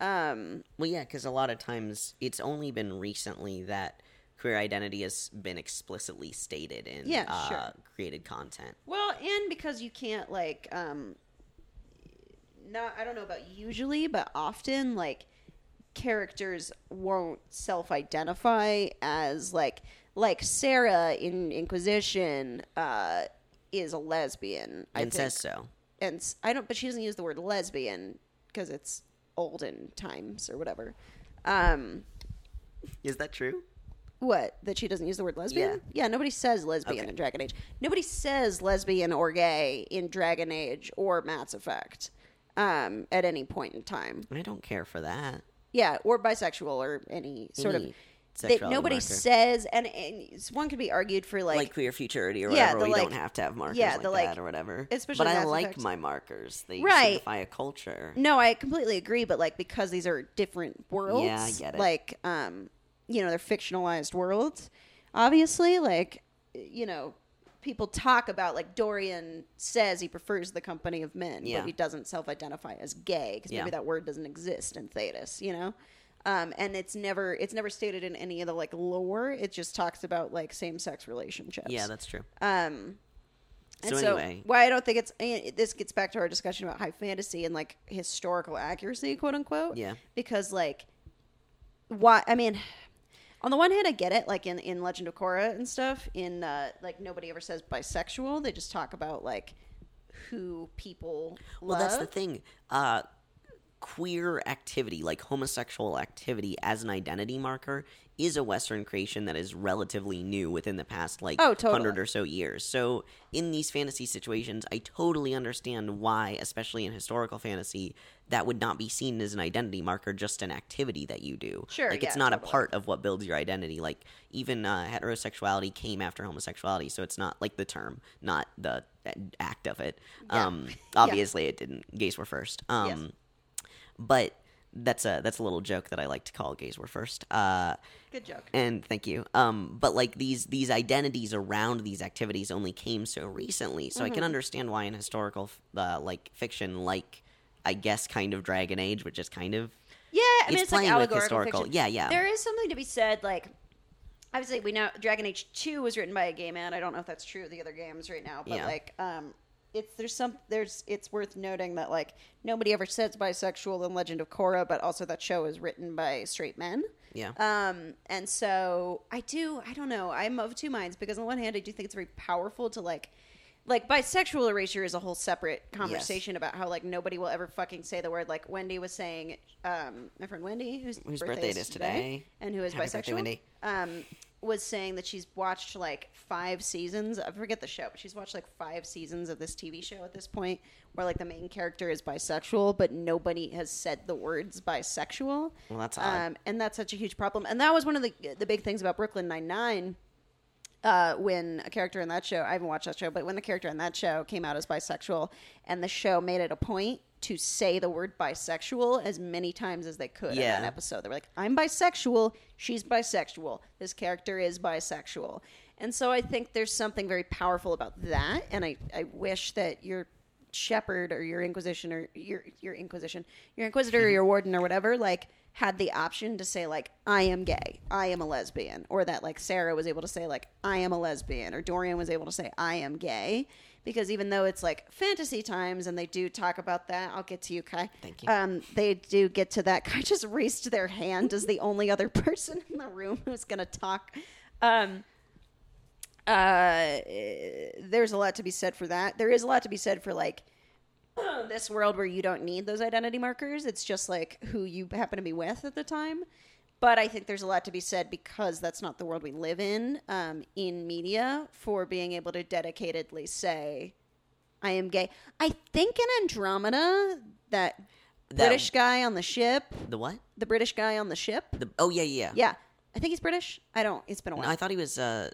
Um, Well, yeah, because a lot of times it's only been recently that queer identity has been explicitly stated in Yeah, uh, sure. created content. Well, and because you can't like um not I don't know about usually, but often like characters won't self-identify as like like Sera in Inquisition uh is a lesbian. I and think. says so. And I don't but she doesn't use the word lesbian because it's olden times or whatever. Um Is that true? what? That she doesn't use the word lesbian? Yeah, nobody says lesbian Okay. in Dragon Age. Nobody says lesbian or gay in Dragon Age or Mass Effect um, at any point in time. I don't care for that. Yeah, or bisexual or any sort Any of. That sexuality nobody marker. says, and, and one could be argued for like, like, queer futurity or Yeah, whatever. the, we like- don't have to have markers yeah, like the, that or whatever. especially but I Mass like Effect. my markers. They Right. signify a culture. No, I completely agree, but like because these are different worlds, Yeah, I get it. Like, um, you know, they're fictionalized worlds. Obviously, like, you know, people talk about like Dorian says he prefers the company of men, Yeah. but he doesn't self-identify as gay because Yeah. maybe that word doesn't exist in Thedas, you know. Um, and it's never it's never stated in any of the like lore. It just talks about like same-sex relationships. Yeah, that's true. Um, and So so, anyway. why I don't think it's and this gets back to our discussion about high fantasy and like historical accuracy, quote unquote. Yeah. Because like, why? I mean, on the one hand, I get it. Like in in Legend of Korra and stuff. In uh, like nobody ever says bisexual. They just talk about like who people Well, love. that's the thing. Uh, queer activity, like homosexual activity as an identity marker, is a Western creation that is relatively new within the past, like, Oh, totally. hundred or so years. So, in these fantasy situations, I totally understand why, especially in historical fantasy, that would not be seen as an identity marker, just an activity that you do. Sure, Like, it's not totally. a part of what builds your identity. Like, even uh, heterosexuality came after homosexuality, so it's not like the term, not the uh, act of it. Yeah. Um, obviously, it didn't. Gays were first. Um, Yes. But that's a that's a little joke that I like to call gays were first. Uh, Good joke. and thank you. Um, but like these these identities around these activities only came so recently, so I Mm-hmm. can understand why in historical uh, like fiction, like I guess kind of Dragon Age, which is kind of Yeah, I mean It's it's, like allegorical historical- fiction. yeah, yeah. There is something to be said, like obviously we know Dragon Age Two was written by a gay man. I don't know if that's true of the other games right now, but Yeah. like um it's there's some there's it's worth noting that like nobody ever says bisexual in Legend of Korra, but also that show is written by straight men. yeah. Um, and so I do, I don't know, I'm of two minds because on the one hand, I do think it's very powerful to like, like bisexual erasure is a whole separate conversation about how like nobody will ever fucking say the word like Wendy was saying, um, my friend Wendy, whose, Whose birthday it is today. and who is Happy birthday, bisexual, Wendy. um, was saying that she's watched like five seasons. I forget the show, but she's watched like five seasons of this TV show at this point, where like the main character is bisexual, but nobody has said the words bisexual. Well, that's odd. Um, and that's such a huge problem. And that was one of the the big things about Brooklyn Nine Nine. Uh, when a character in that show, I haven't watched that show, but when the character in that show came out as bisexual, and the show made it a point to say the word bisexual as many times as they could in Yeah. that episode. They were like, I'm bisexual, she's bisexual, this character is bisexual. And so I think there's something very powerful about that. And I, I wish that your Shepard or your inquisition or your your inquisition, your inquisitor or mm-hmm. your warden or whatever, like had the option to say like I am gay, I am a lesbian, or that like Sera was able to say like I am a lesbian, or Dorian was able to say I am gay, because even though it's like fantasy times and they do talk about that, I'll get to you, Kai. Thank you. Um, they do get to that. Kai just raised their hand as the only other person in the room who's gonna talk. Um, uh, there's a lot to be said for that. There is a lot to be said for like this world where you don't need those identity markers. It's just like who you happen to be with at the time. But I think there's a lot to be said because that's not the world we live in um, in media for being able to dedicatedly say, I am gay. I think in Andromeda, that, That- British guy on the ship, The what? the British guy on the ship, The oh yeah yeah. yeah, I think he's British. I don't, it's been a No, while. I thought he was uh,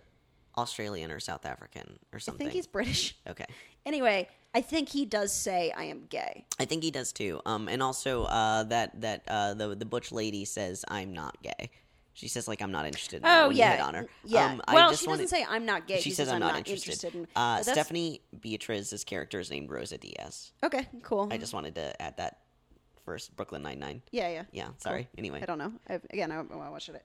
Australian or South African or something. I think he's British. okay. Anyway, I think he does say, I am gay. I think he does too. Um, and also uh, that that uh, the the butch lady says I'm not gay. She says like I'm not interested. In Oh when you yeah, hit on her. yeah. Um, I well, just she doesn't say I'm not gay. She, says, I'm, not, interested. in. uh, but that's- Stephanie Beatriz's character is named Rosa Diaz. Okay, cool. I just wanted to add that first. Brooklyn Nine Nine. yeah, yeah. Yeah. Sorry. Anyway, I don't know. I've, again, I, I watched it.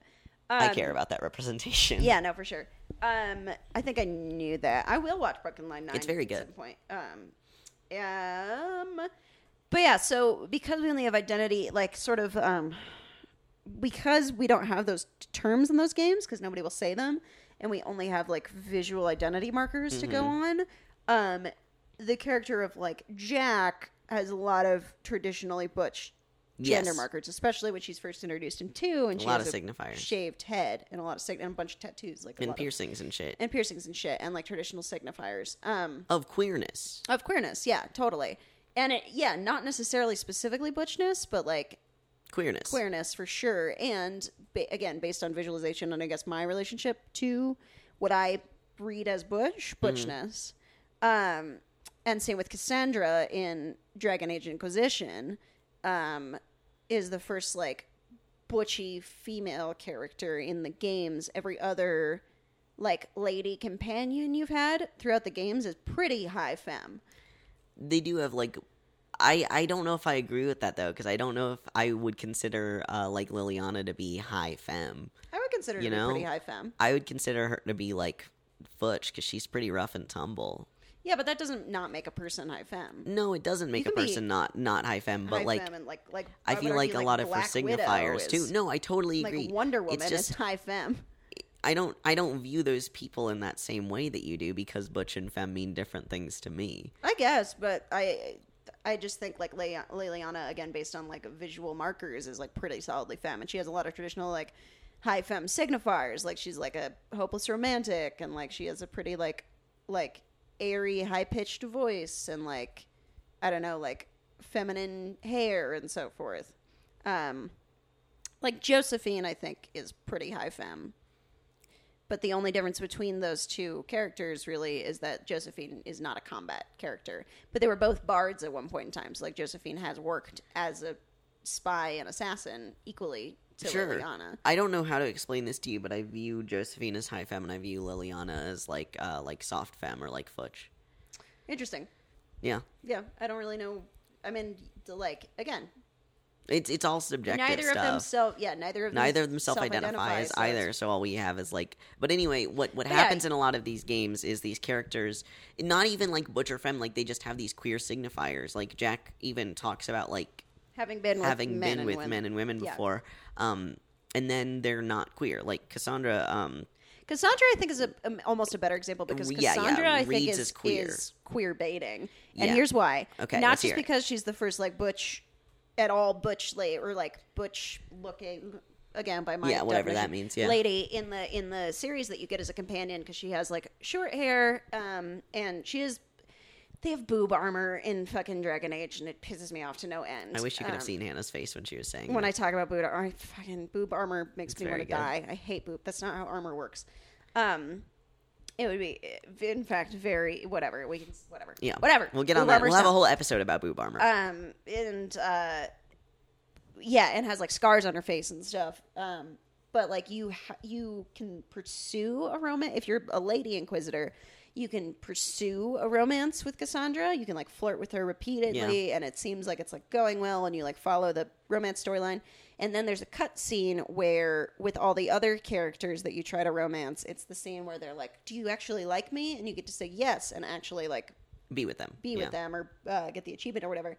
I Um, care about that representation. Yeah, no, for sure. Um, I think I knew that. I will watch Brooklyn Nine Nine. It's very At good. some point. Um, um, but yeah. So because we only have identity, like sort of, um, because we don't have those terms in those games because nobody will say them, and we only have like visual identity markers to go Mm-hmm. on. Um, the character of like Jack has a lot of traditionally butch gender Yes. markers, especially when she's first introduced in two, and A she lot has of signifiers. shaved head and a lot of sig- and a bunch of tattoos, like a And lot of- piercings and shit. and piercings and shit, and like traditional signifiers. Um, of queerness. of queerness, yeah, totally. And it, yeah, not necessarily specifically butchness, but like Queerness. queerness for sure. And ba- again, based on visualization and I guess my relationship to what I read as butch, butchness. Um, and same with Cassandra in Dragon Age Inquisition, um, is the first like butchy female character in the games. Every other like lady companion you've had throughout the games is pretty high femme. they do have like I I don't know if I agree with that though because I don't know if I would consider uh, like Leliana to be high femme. I would consider You it to be know? pretty high femme. I would consider her to be like Butch because she's pretty rough and tumble. Yeah, but that doesn't not make a person high femme. No, it doesn't make a can be person not not high femme, but high like femme and like like I would feel argue, like a lot of her Black Widow signifiers too. No, I totally like agree. Wonder Woman It's just is high femme. I don't I don't view those people in that same way that you do because butch and femme mean different things to me. I guess, but I I just think like Le- Leliana again based on like visual markers is like pretty solidly femme, and she has a lot of traditional like high femme signifiers. Like she's like a hopeless romantic, and like she has a pretty like like airy, high pitched voice, and like I don't know like feminine hair and so forth. Um, like Josephine, I think is pretty high femme. But the only difference between those two characters really is that Josephine is not a combat character. But they were both bards at one point in time. So like Josephine has worked as a spy and assassin equally to Sure. Leliana. I don't know how to explain this to you, but I view Josephine as high femme and I view Leliana as like uh like soft femme or like Futch. Interesting. Yeah. Yeah, I don't really know. I mean, the, like again, It's it's all subjective neither stuff. of them self. Yeah, neither of them neither of them self-identify, so either so all we have is like but anyway what what But yeah. happens in a lot of these games is these characters not even like butcher femme like they just have these queer signifiers like jack even talks about like Having been with having men been and with women. men and women Yeah. before um and then they're not queer like cassandra um Cassandra, I think, is a, um, almost a better example because Yeah, yeah, Cassandra, I think, reads is as queer. is queer baiting, and Yeah. here's why. Okay, not let's just hear it. because she's the first like butch, at all butch late or like butch looking. Again, by my Yeah, whatever that definition, means, yeah. lady in the in the series that you get as a companion because she has like short hair, um, and she is. They have boob armor in fucking Dragon Age, and it pisses me off to no end. i wish you could have Um, seen hannah's face when she was saying when that. I talk about boob armor, fucking boob armor makes me want to die. I hate boob. That's not how armor works. Um, it would be, in fact, very whatever. We can whatever. Yeah, whatever. We'll get on Boob that. We'll have a whole episode about boob armor. Um, and uh, yeah, and has like scars on her face and stuff. Um, but like you, ha- you can pursue a romance if you're a lady inquisitor. You can pursue a romance with Cassandra. You can like flirt with her repeatedly, and it seems like it's like going well, and you like follow the romance storyline. And then there's a cut scene where, with all the other characters that you try to romance, it's the scene where they're like, "Do you actually like me?" And you get to say yes, and actually like be with them. be Yeah. with them or uh, get the achievement or whatever.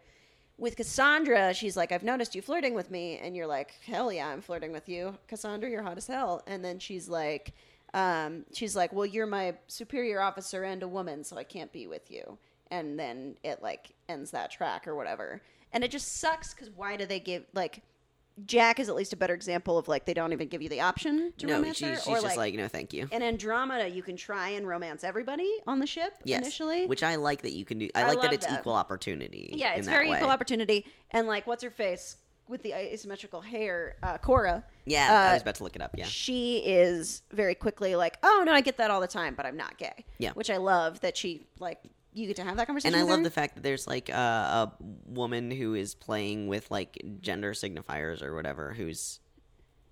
With Cassandra, she's like, I've noticed you flirting with me. And you're like, hell yeah, I'm flirting with you. Cassandra, you're hot as hell. And then she's like, um, she's like, well, you're my superior officer and a woman, so I can't be with you. And then it like ends that track or whatever. And it just sucks because why do they give, like, Jack is at least a better example of like they don't even give you the option to No, romance she, her. she's or just like, no, thank you. in Andromeda, you can try and romance everybody on the ship Yes, initially. which I like that you can do. I, I like that it's that. equal opportunity. Yeah, it's very way. equal opportunity. And like, what's her face with the asymmetrical hair? Uh, Cora. Yeah, uh, I was about to look it up. Yeah, She is very quickly like, oh no, I get that all the time, but I'm not gay. Yeah. which I love that she like you get to have that conversation. and I love her. the fact that there's like a, a woman who is playing with like gender signifiers or whatever. Who's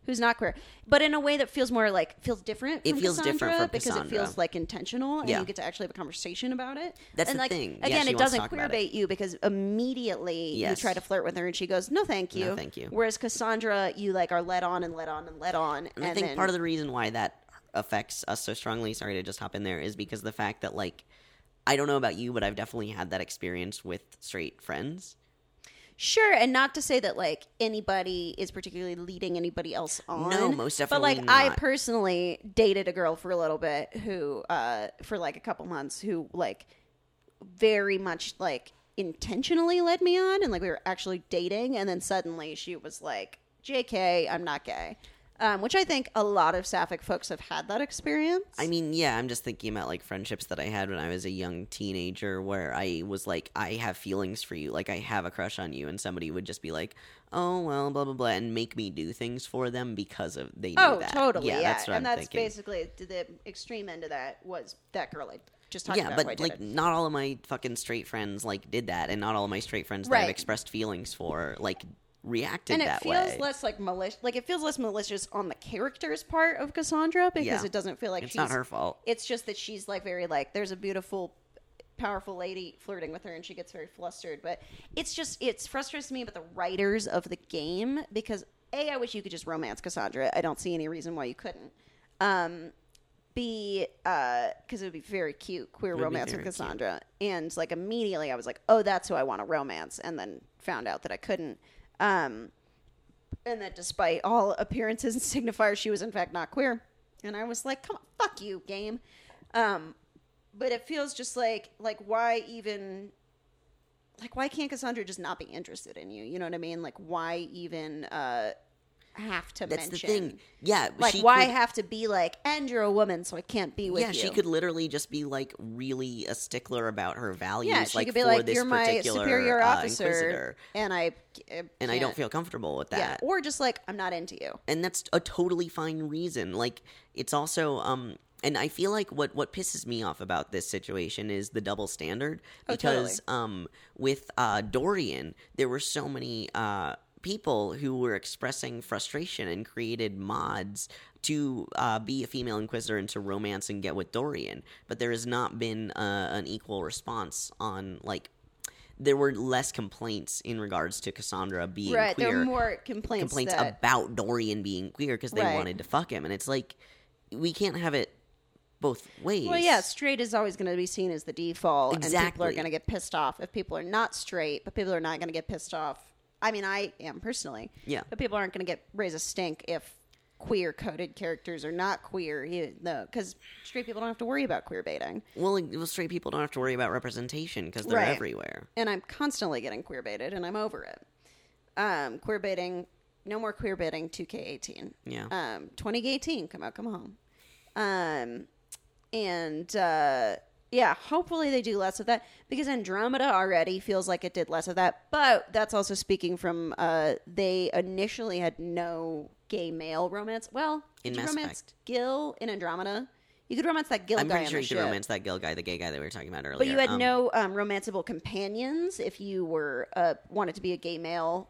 who's not queer, but in a way that feels more like feels different. It feels different Cassandra from because it feels like intentional, and Yeah. you get to actually have a conversation about it. That's and the like, thing. Again, she it doesn't queer bait you because immediately Yes. you try to flirt with her, and she goes, "No, thank you, No, thank you. Whereas Cassandra, you like are led on and led on and led on, And, I think part of the reason why that affects us so strongly, sorry to just hop in there, is because the fact that like I don't know about you, but I've definitely had that experience with straight friends. Sure, and not to say that like anybody is particularly leading anybody else on. No, most definitely. But like definitely I personally dated a girl for a little bit who, uh, for like a couple months, who like very much like intentionally led me on, and like we were actually dating, and then suddenly she was like, "Jk, I'm not gay," um, which I think a lot of sapphic folks have had that experience. I mean, yeah, I'm just thinking about like friendships that I had when I was a young teenager where I was like, I have feelings for you, like I have a crush on you, and somebody would just be like, oh, well, blah, blah, blah, and make me do things for them because of they knew Oh, that. totally. Yeah, Yeah, that's what and I'm that's thinking. basically the extreme end of that was that girl I just talked yeah, about. Yeah, but like, dated. not all of my fucking straight friends like did that, and not all of my straight friends that I've expressed feelings for like reacted and it that feels way. less like malicious. Like it feels less malicious on the character's part of Cassandra because Yeah. it doesn't feel like it's she's. not her fault. It's just that she's like very like there's a beautiful, powerful lady flirting with her, and she gets very flustered. But it's just it's frustrates me about the writers of the game because a I wish you could just romance Cassandra. I don't see any reason why you couldn't. Um, B, because it would be very cute, queer romance with very cute. Cassandra. And like immediately I was like, oh, that's who I want to romance. And then found out that I couldn't. Um, and that despite all appearances and signifiers, she was in fact not queer. And I was like, come on, fuck you, game. Um, but it feels just like, like why even, like why can't Cassandra just not be interested in you? You know what I mean? Like why even uh, have to That's mention? the thing. Yeah, Like why could- have to be like, and you're a woman, so I can't be with yeah, you. she could literally just be like really a stickler about her values. Yeah, she like could be like, "You're my superior uh, officer, and I, uh, and I don't feel comfortable with that. yeah, or just like I'm not into you. and that's a totally fine reason. Like it's also um and I feel like what what pisses me off about this situation is the double standard Oh, because um with uh Dorian there were so many uh people who were expressing frustration and created mods to uh, be a female inquisitor and to romance and get with Dorian, but there has not been uh, an equal response on like there were less complaints in regards to Cassandra being Right, queer there were more complaints. complaints that, about Dorian being queer because they Right. wanted to fuck him, and it's like we can't have it both ways. Well, yeah, straight is always going to be seen as the default, and people are going to get pissed off if people are not straight, but people are not going to get pissed off. I mean, I am personally, Yeah. but people aren't going to get raise a stink if queer coded characters are not queer, you know, because straight people don't have to worry about queer baiting. Well, like, well, straight people don't have to worry about representation because they're Right. everywhere. and I'm constantly getting queer baited, and I'm over it. Um, queer baiting, no more queer baiting. 2K18. Yeah. Um, 2018, come out, come home. Um, and uh, yeah, hopefully they do less of that because Andromeda already feels like it did less of that. But that's also speaking from uh, they initially had no gay male romance. Well, In did you Mass romance Effect. Gil in Andromeda? You could romance that Gil I'm guy pretty sure you could romance that Gil guy, the gay guy that we were talking about earlier. But you had Um, no um, romanceable companions if you were uh, wanted to be a gay male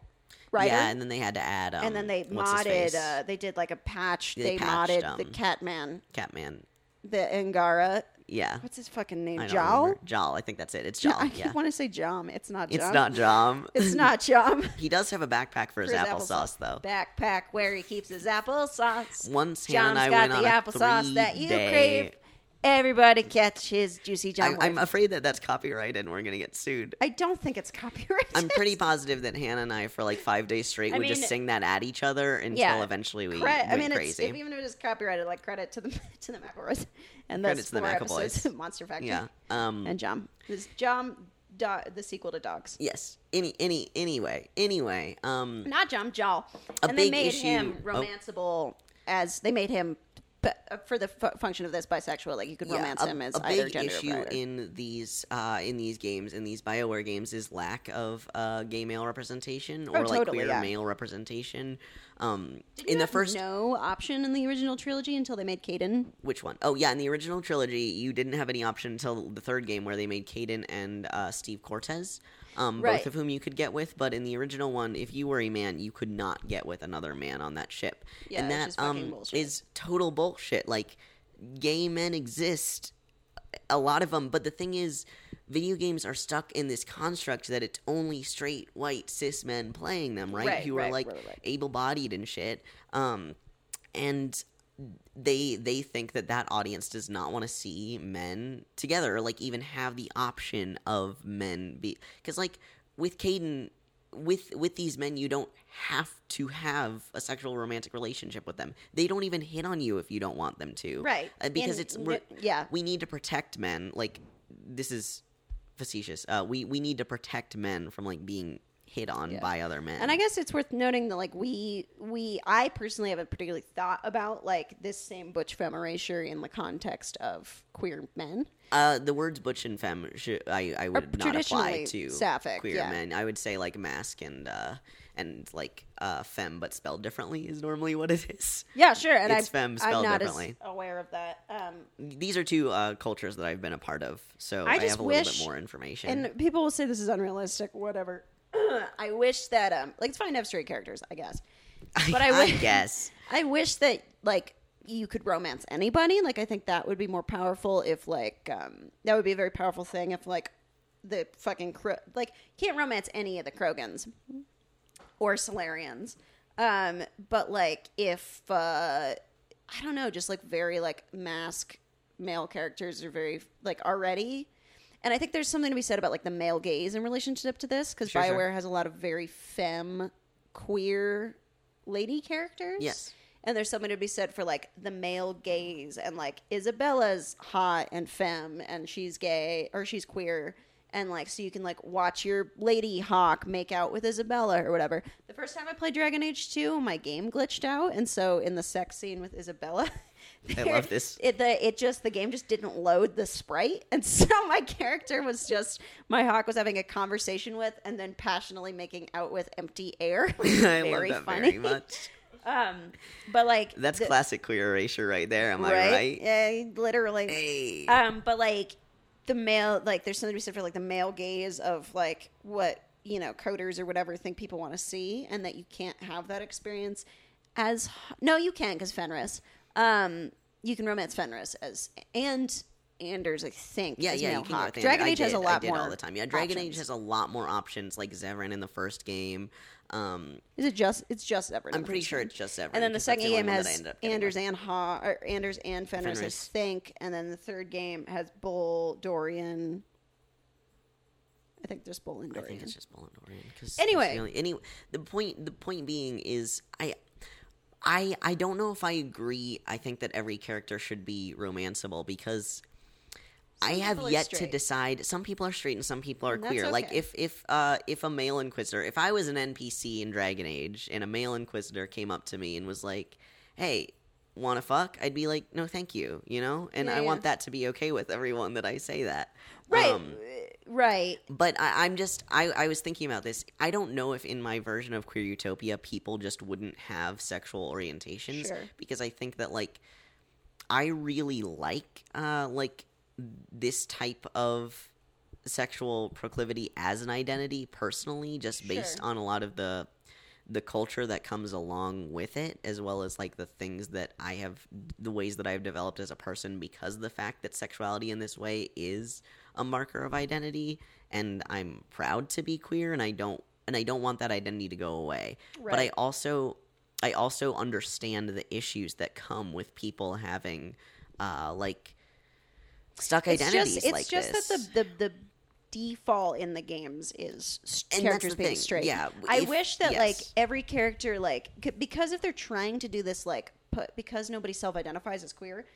writer. Yeah, and then they had to add. Um, and then they modded. Uh, they did like a patch. They They, patched, modded the um, Catman, Catman. the Angara. Yeah, What's his fucking name? Jaal. Jaal, I think that's it. It's No, I yeah, want to say Jom. It's not. Jom. it's not Jam. It's not Jom. he does have a backpack for his, For his applesauce, though. Backpack where he keeps his applesauce. Once Hannah and I got went the on a applesauce that you three-day- crave. Everybody catch his juicy John. I, I'm afraid that that's copyrighted and we're gonna get sued. I don't think it's copyrighted. I'm pretty positive that Hannah and I, for like five days straight, I would just sing that at each other until yeah. eventually we Cre- went I mean, it's, crazy. if, even if it is copyrighted, like credit to the to the McElroys and Credit those to the McElroys. Monster Factory. yeah. Um. and Jom. This Jom, do, the sequel to Dogs. yes. Any. Any. Anyway. Anyway. Um. Not Jom, Jaal. A and they made issue- him oh. as they made him. But uh, for the fu- function of this, bisexual, like you could romance a, him as a either big gender or issue in these uh, in these games in these Bioware games is lack of uh, gay male representation or Oh, like totally, queer yeah. male representation. Um, Did in the first no option in the original trilogy until they made Kaidan. which one? Oh yeah, in the original trilogy, you didn't have any option until the third game where they made Kaidan and uh, Steve Cortez, um, Right. both of whom you could get with. But in the original one, if you were a man, you could not get with another man on that ship, Yeah, and that is um, is total bullshit. Like, gay men exist, a lot of them, but the thing is. Video games are stuck in this construct that it's only straight white cis men playing them, right? Right, Who are like right, right. able-bodied and shit. Um, and they they think that that audience does not want to see men together or like even have the option of men be because like with Kaidan with with these men you don't have to have a sexual romantic relationship with them they don't even hit on you if you don't want them to Right. uh, because And it's we're, yeah. we need to protect men like this is facetious uh we we need to protect men from like being hit on Yeah. by other men And I guess it's worth noting that like we we I personally haven't particularly thought about like this same butch femme erasure in the context of queer men. Uh, the words butch and femme, should, I I would not apply to sapphic, queer yeah. men. I would say like masc and uh and like uh femme, but spelled differently is normally what it is. Yeah, sure. And It's I, femme I'm not differently. as aware of that. Um, These are two uh, cultures that I've been a part of, so I I, have a little bit more information. and people will say this is unrealistic, whatever. I wish that um like it's fine to have straight characters, I guess. But I, I wish, guess I wish that like you could romance anybody. Like I think that would be more powerful if like um that would be a very powerful thing if like the fucking Kro- like can't romance any of the Krogans or Salarians. Um but like if uh I don't know, just like very like masc male characters are very like already and I think there's something to be said about like the male gaze in relationship to this because Sure, sure. Bioware has a lot of very femme queer lady characters. Yes. And there's something to be said for like the male gaze and like Isabela's hot and femme and she's gay or she's queer and like so you can like watch your lady Hawke make out with Isabela or whatever. The first time I played Dragon Age 2, my game glitched out and so in the sex scene with Isabela I love this. It the it just the game just didn't load the sprite and so my character was just my Hawke was having a conversation with and then passionately making out with empty air. I love very that funny. very much. Um, but like That's the- classic queer erasure right there. Am I right? Yeah, literally. Hey. Um, but like the male, like there's something to be said for like the male gaze of like what you know coders or whatever think people want to see, and that you can't have that experience as no, you can because Fenris. Um, you can romance Fenris as and Anders, I think. Yeah, yeah, you can Hawke. Dragon Age has a lot I did more all the time. Yeah, Dragon Age options. has a lot more options, like Zevran in the first game. Um, Is it just? It's just Everett. I'm pretty sure it's just Zevran. And then the second game one that I has ended up getting Anders and Ha, or Anders and Fenris, Fenris. I think, and then the third game has Bull, Dorian. I think there's Bull and Dorian. I think it's just Bull and Dorian. Anyway. the only- any the point the point being is I. I, I don't know if I agree. I think that every character should be romanceable because I have yet to decide. Some people are straight and some people are queer. Like if if uh if a male inquisitor, if I was an NPC in Dragon Age and a male inquisitor came up to me and was like, "Hey, want to fuck?" I'd be like, "No, thank you," you know. And Yeah, I yeah. want that to be okay with everyone that I say that. right, Um, right. but I, I'm just I, I was thinking about this. I don't know if in my version of Queer Utopia people just wouldn't have sexual orientations Sure. because I think that like I really like uh, like this type of sexual proclivity as an identity personally, just based Sure. on a lot of the the culture that comes along with it, as well as like the things that I have, the ways that I've developed as a person because of the fact that sexuality in this way is a marker of identity, and I'm proud to be queer, and I don't and I don't want that identity to go away. But I also I also understand the issues that come with people having uh like stuck It's identities just, it's like just this. that the, the the default in the games is And characters being thing, straight. yeah, I if- wish that yes. like every character like c- because if they're trying to do this like put because nobody self-identifies as queer.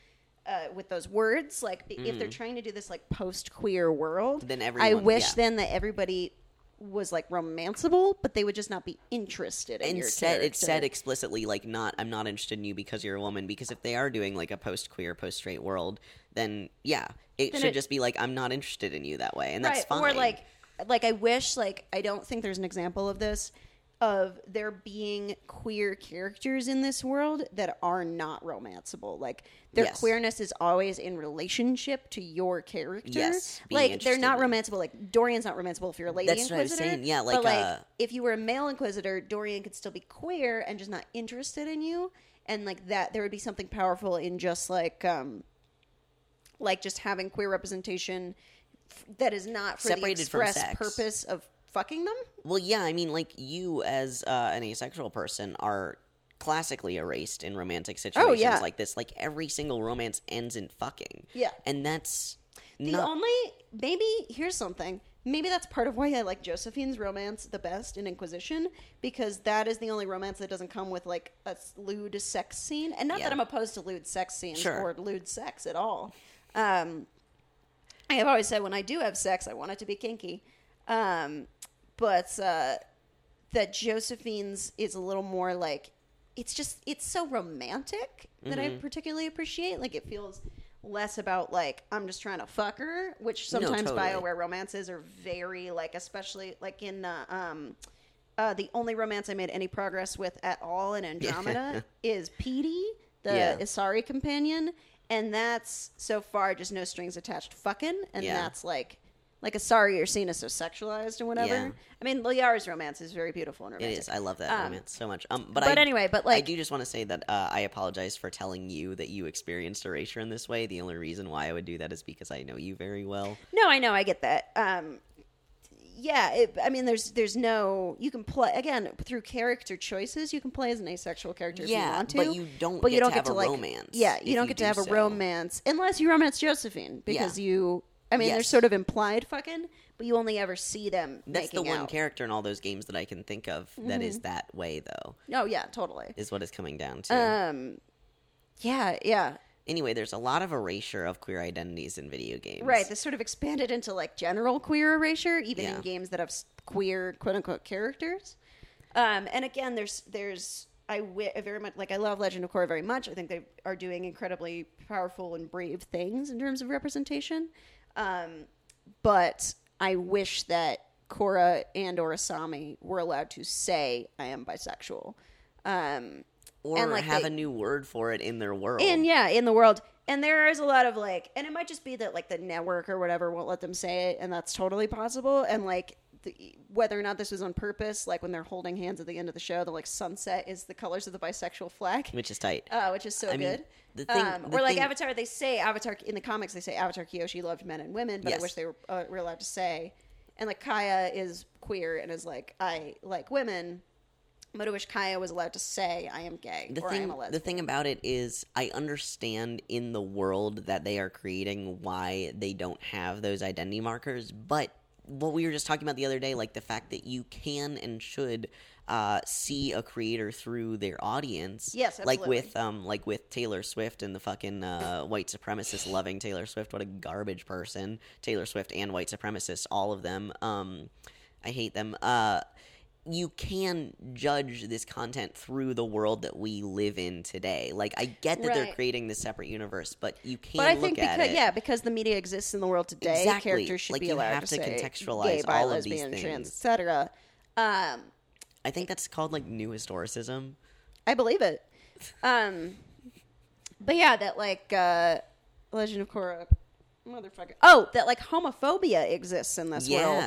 Uh, with those words, like b if they're trying to do this like post-queer world, Mm. Then I wish yeah. then that everybody was like romanceable, but they would just not be interested in and said it said explicitly like not i'm not interested in you because you're a woman because if they are doing like a post queer post straight world then yeah it Then should it- just be like i'm not interested in you that way and that's fine Or like, like I wish, like I don't think there's an example of this, of there being queer characters in this world that are not romanceable. Like their Yes. queerness is always in relationship to your character. Yes, like they're not romanceable. Like Dorian's not romanceable if you're a lady That's what I was inquisitor. saying, yeah, but like, like uh, if you were a male inquisitor, Dorian could still be queer and just not interested in you. And like that, there would be something powerful in just like, um, like just having queer representation f- that is not for Separated the express purpose of fucking them. well yeah i mean like you as uh, an asexual person are classically erased in romantic situations Oh, yeah. like this like every single romance ends in fucking Yeah. and that's The not only maybe here's something. Maybe that's part of why I like Josephine's romance the best in Inquisition because that is the only romance that doesn't come with like a lewd sex scene. And not Yeah. that I'm opposed to lewd sex scenes Sure. or lewd sex at all. Um, I have always said when I do have sex, I want it to be kinky. Um, but uh, that Josephine's is a little more like it's just it's so romantic that I Mm-hmm. particularly appreciate. Like it feels less about like I'm just trying to fuck her, which No, sometimes totally. Bioware romances are very like, especially like in uh, um. Uh, the only romance I made any progress with at all in Andromeda is Peebee, the Yeah. Asari companion, and that's so far just no strings attached fucking, and Yeah. that's like like Asari are seen as so sexualized and whatever. Yeah. I mean, Liara's romance is very beautiful and romantic. is. I love that Um, romance so much. Um, but but I, anyway, but like I do just want to say that uh, I apologize for telling you that you experienced erasure in this way. The only reason why I would do that is because I know you very well. No, I know, I get that. Um, yeah, it, I mean, there's there's no you can play again through character choices. You can play as an asexual character if you Yeah, want to, but you don't But you get don't to get have to a like romance Yeah, you don't you get to do have a so. romance unless you romance Josephine because Yeah. you. I mean, they're sort of implied fucking, but you only ever see them. That's the one out. Mm-hmm. character in all those games that I can think of that is that way, though. Oh yeah, totally. Is what it's coming down to. Um, yeah, yeah, anyway, there's a lot of erasure of queer identities in video games. right. This sort of expanded into like general queer erasure, even Yeah. in games that have queer quote unquote characters. Um, and again, there's there's I I very much like I love Legend of Korra very much. I think they are doing incredibly powerful and brave things in terms of representation. Um, but I wish that Korra and or Asami were allowed to say I am bisexual. Um, Or and, like, have they- a new word for it in their world. and yeah, in the world. And there is a lot of like, and it might just be that like the network or whatever won't let them say it, and that's totally possible. And like, the, whether or not this was on purpose, like when they're holding hands at the end of the show, the like sunset is the colors of the bisexual flag, which is tight. uh, which is so I mean, good. the thing- um, the or like thing- Avatar, they say Avatar in the comics, they say Avatar Kyoshi loved men and women, but Yes. I wish they were, uh, were allowed to say. And like Kya is queer and is like I like women, but I wish Kya was allowed to say I am gay the or I thing am a lesbian. the thing about it is I understand in the world that they are creating why they don't have those identity markers, but what we were just talking about the other day, like the fact that you can and should uh, see a creator through their audience. Yes, absolutely. like with um like with Taylor Swift and the fucking uh, white supremacist loving Taylor Swift. What a garbage person, Taylor Swift and white supremacists, all of them. Um, I hate them. Uh, you can judge this content through the world that we live in today. Like I get that they're creating this separate universe, but you can But I look think at because it. yeah, because the media exists in the world today, Exactly. characters should Like, be you allowed have to, to contextualize gay, bi, all of these things. etc. Um, I think that's called like new historicism. I believe it. Um, But yeah, that like uh Legend of Korra motherfucker. Oh, that like homophobia exists in this world.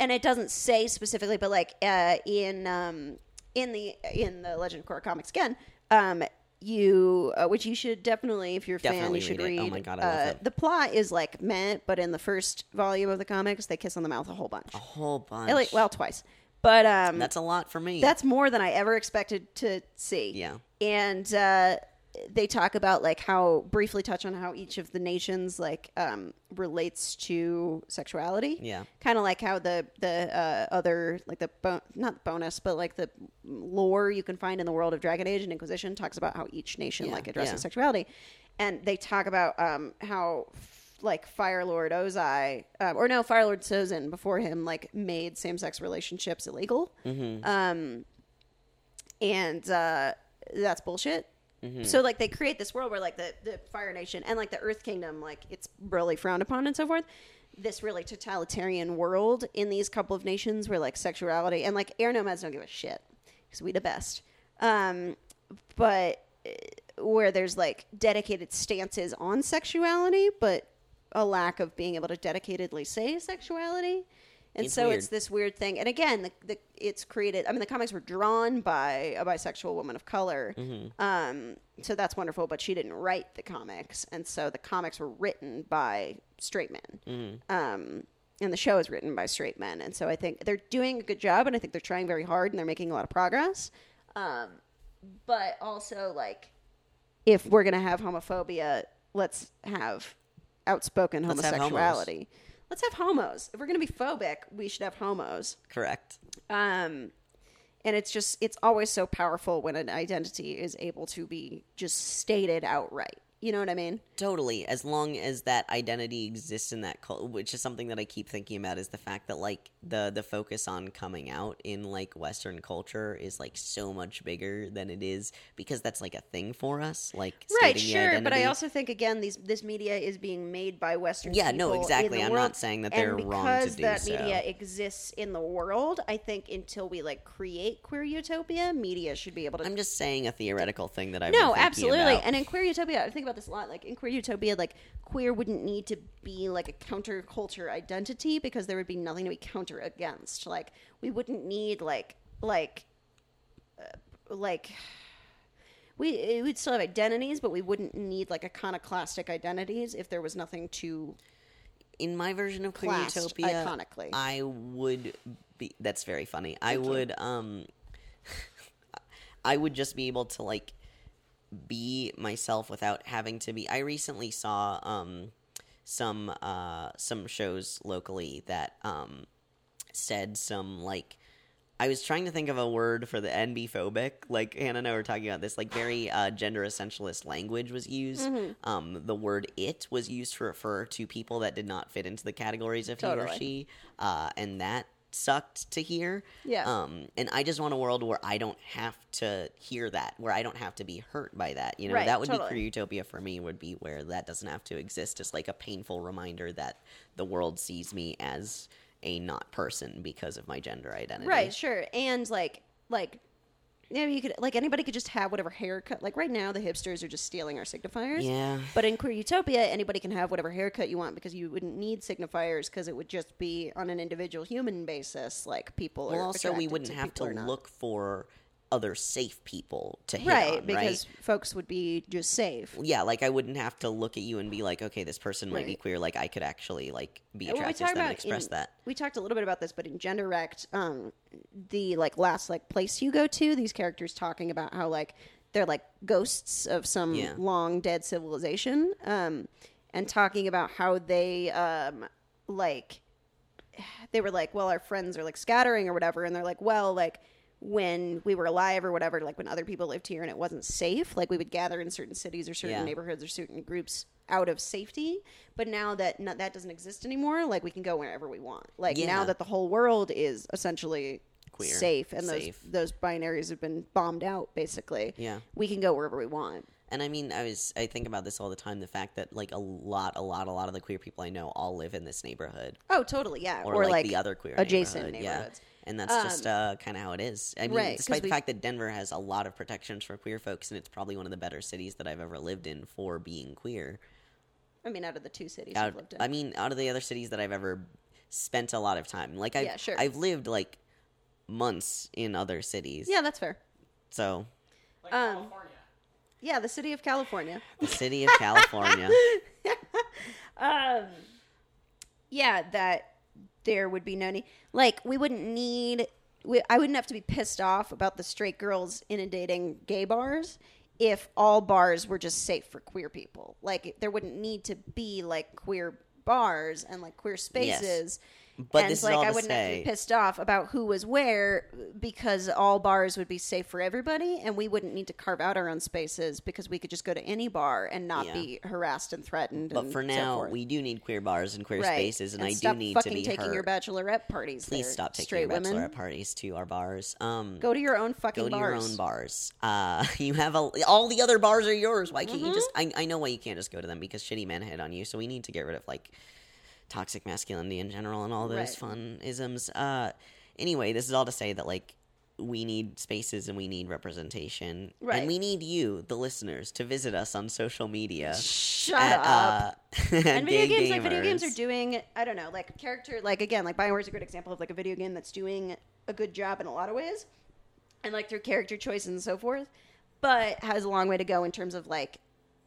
And it doesn't say specifically, but like uh in um in the in the Legend of Korra comics again, um you uh, which you should definitely if you're a fan you should read read. Oh my God, uh. The plot is like meant, but in the first volume of the comics they kiss on the mouth a whole bunch. A whole bunch. Least- well, twice. But um That's a lot for me. that's more than I ever expected to see. Yeah. And uh, they talk about like how briefly touch on how each of the nations like um, relates to sexuality. Yeah. Kind of like how the the uh, other like the bo- not bonus but like the lore you can find in the world of Dragon Age and Inquisition talks about how each nation Yeah, like addresses yeah. sexuality, and they talk about um, how. Like Fire Lord Ozai, um, or no, Fire Lord Sozin before him, like made same-sex relationships illegal. Um, and uh, that's bullshit. So like they create this world where like the the Fire Nation and like the Earth Kingdom, like it's really frowned upon and so forth. This really totalitarian world in these couple of nations where like sexuality and like air nomads don't give a shit because we the best. Um, but uh, where there's like dedicated stances on sexuality, but a lack of being able to dedicatedly say sexuality. And It's so weird. it's this weird thing. And again, the, the it's created. I mean, the comics were drawn by a bisexual woman of color, um, so that's wonderful. But she didn't write the comics, and so the comics were written by straight men. Um, and the show is written by straight men, and so I think they're doing a good job, and I think they're trying very hard, and they're making a lot of progress. Um, but also, like, if we're gonna have homophobia, let's have outspoken Let's have homosexuality. Let's have homos. If we're gonna be phobic, we should have homos. Correct. Um, and it's just it's always so powerful when an identity is able to be just stated outright. You know what I mean? Totally. As long as that identity exists in that cult, which is something that I keep thinking about, is the fact that like the the focus on coming out in like Western culture is like so much bigger than it is because that's like a thing for us. Like Right, sure, but I also think again, these this media is being made by Western. Yeah, no, exactly. I'm world, not saying that they're wrong to because do that so. media exists in the world. I think until we like create queer utopia, media should be able to. I'm just saying a theoretical thing that I've no, absolutely. about. And in queer utopia, I think about this a lot. Like in queer utopia, like queer wouldn't need to be like a counterculture identity because there would be nothing to be counter against. Like we wouldn't need like like uh, like we we'd still have identities, but we wouldn't need like iconoclastic identities if there was nothing to. in my version of Queer Utopia, iconically. I would be. That's very funny. I would um, I would just be able to like be myself without having to be. I recently saw um some uh some shows locally that um said some like. I was trying to think of a word for the NB phobic. Like Hannah and I were talking about this, like very uh, gender essentialist language was used. Mm-hmm. Um, the word "it" was used to refer to people that did not fit into the categories of he or she, uh, and that sucked to hear. Yeah. Um, and I just want a world where I don't have to hear that, where I don't have to be hurt by that. You know, Right, that would totally. be queer utopia for me. Would be where that doesn't have to exist. Just like a painful reminder that the world sees me as a not person because of my gender identity. Right, sure, and like like. Yeah, you could like anybody could just have whatever haircut. Like right now, the hipsters are just stealing our signifiers. Yeah. But in Queer Utopia, anybody can have whatever haircut you want because you wouldn't need signifiers because it would just be on an individual human basis. Like people are Well, also we wouldn't have to look for other safe people to hit right on, because right? folks would be just safe. Yeah, like I wouldn't have to look at you and be like, okay, this person might be queer. Like I could actually like be Well, we attracted to them and express in- that. We talked a little bit about this, but in Genderwrecked, um, the like last like place you go to, these characters talking about how like they're like ghosts of some Yeah. long dead civilization, um, and talking about how they um, like they were like, well, our friends are like scattering or whatever, and they're like, well, like when we were alive or whatever, like when other people lived here and it wasn't safe, like we would gather in certain cities or certain Yeah. neighborhoods or certain groups out of safety. But now that no, that doesn't exist anymore, like we can go wherever we want. Like Yeah. now that the whole world is essentially Queer. safe and Safe. those those binaries have been bombed out, basically. Yeah. we can go wherever we want. And I mean, I was I think about this all the time. The fact that like a lot, a lot, a lot of the queer people I know all live in this neighborhood. Oh, totally, yeah. Or, like, the other queer adjacent neighborhood, yeah. Neighborhoods. and that's just uh, kind of how it is. I mean, right, 'cause despite the we- fact that Denver has a lot of protections for queer folks, and it's probably one of the better cities that I've ever lived in for being queer. I mean, out of the two cities Out, I've lived in. I mean, out of the other cities that I've ever spent a lot of time, like I've, Yeah, sure. I've lived like months in other cities. yeah, that's fair. So Like Um, California. Yeah, the city of California. the city of California. um, yeah, that there would be no need. Like, we wouldn't need. We, I wouldn't have to be pissed off about the straight girls inundating gay bars if all bars were just safe for queer people. Like, there wouldn't need to be like queer bars and like queer spaces. But and this is like all I to wouldn't have to be pissed off about who was where because all bars would be safe for everybody and we wouldn't need to carve out our own spaces because we could just go to any bar and not Yeah. be harassed and threatened. But and for now, forth. we do need queer bars and queer Right. spaces, and, I do need to be taking heard. your bachelorette parties. Please there, stop taking straight your women. bachelorette parties to our bars. Um, Go to your own fucking go to bars. your own bars. Uh, you have a, all the other bars are yours. Why can't you just? Mm-hmm. I, I know why you can't just go to them because shitty men hit on you. So we need to get rid of like toxic masculinity in general and all those Right. fun isms. Uh, anyway, this is all to say that like we need spaces and we need representation, Right. and we need you, the listeners, to visit us on social media. Shut at, up. Uh, and video games, like video games, are doing. I don't know, like character, like again, like Bioware is a great example of like a video game that's doing a good job in a lot of ways, and like through character choice and so forth, but has a long way to go in terms of like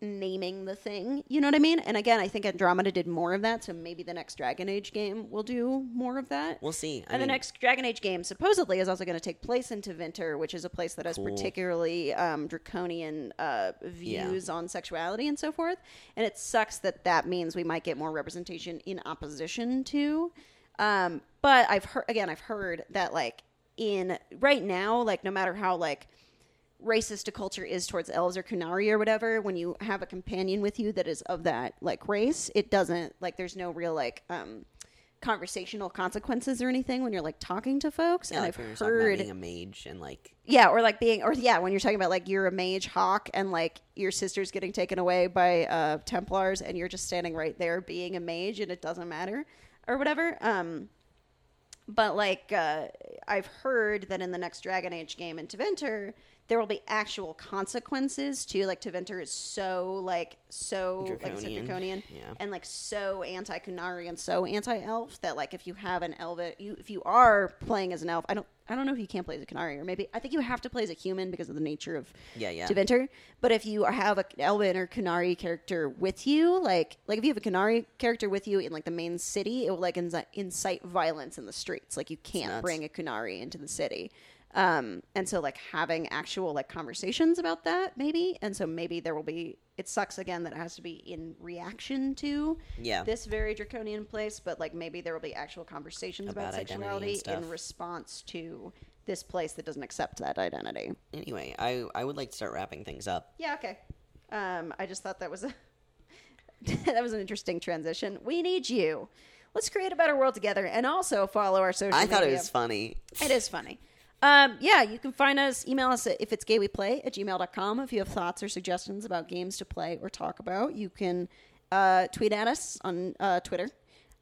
naming the thing. You know what I mean? And again, I think Andromeda did more of that, so maybe the next Dragon Age game will do more of that. We'll see. I and the next Dragon Age game supposedly is also going to take place in Tevinter, which is a place that has Cool. particularly um, draconian uh, views on sexuality and so forth. And it sucks that that means we might get more representation in opposition to. Um, but I've heard again, I've heard that like in right now, like no matter how like racist a culture is towards elves or Qunari or whatever when you have a companion with you that is of that like race it doesn't like there's no real like um conversational consequences or anything when you're like talking to folks yeah, and like i've heard being a mage and like yeah or like being or yeah when you're talking about like you're a mage Hawke and like your sister's getting taken away by uh templars and you're just standing right there being a mage and it doesn't matter or whatever um but like uh, I've heard that in the next Dragon Age game in Tevinter, there will be actual consequences too. Like Tevinter is so like so like I said, Draconian. draconian Yeah. and like so anti Qunari and so anti elf that like if you have an elf, you if you are playing as an elf, I don't I don't know if you can play as a Qunari or maybe I think you have to play as a human because of the nature of Yeah, yeah. Tevinter. But if you have an Elven or Qunari character with you, like like if you have a Qunari character with you in like the main city, it will like incite violence in the streets. Like you can't bring a Qunari into the city. Um, and so like having actual like conversations about that maybe, and so maybe there will be. It sucks again that it has to be in reaction to Yeah. this very draconian place, but like maybe there will be actual conversations about, About sexuality in response to this place that doesn't accept that identity. anyway, I I would like to start wrapping things up. Yeah, okay. Um, I just thought that was a that was an interesting transition. We need you. Let's create a better world together, and also follow our social. I thought it media. was funny. It is funny. Um, yeah, you can find us, email us at if it's gay we play at gmail.com. If you have thoughts or suggestions about games to play or talk about, you can uh, tweet at us on uh, Twitter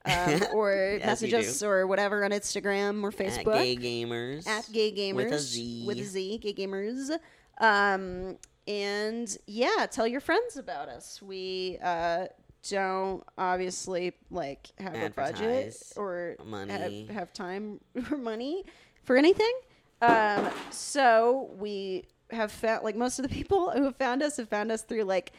um, or message us or whatever on Instagram or Facebook. At Gay Gamers. at gay gamers With a Z. with a Z, gay gamers. Um, and yeah, tell your friends about us. We uh, don't obviously like have a budget or Money. Have, have time or money for anything. Um, so we have found like most of the people who have found us have found us through like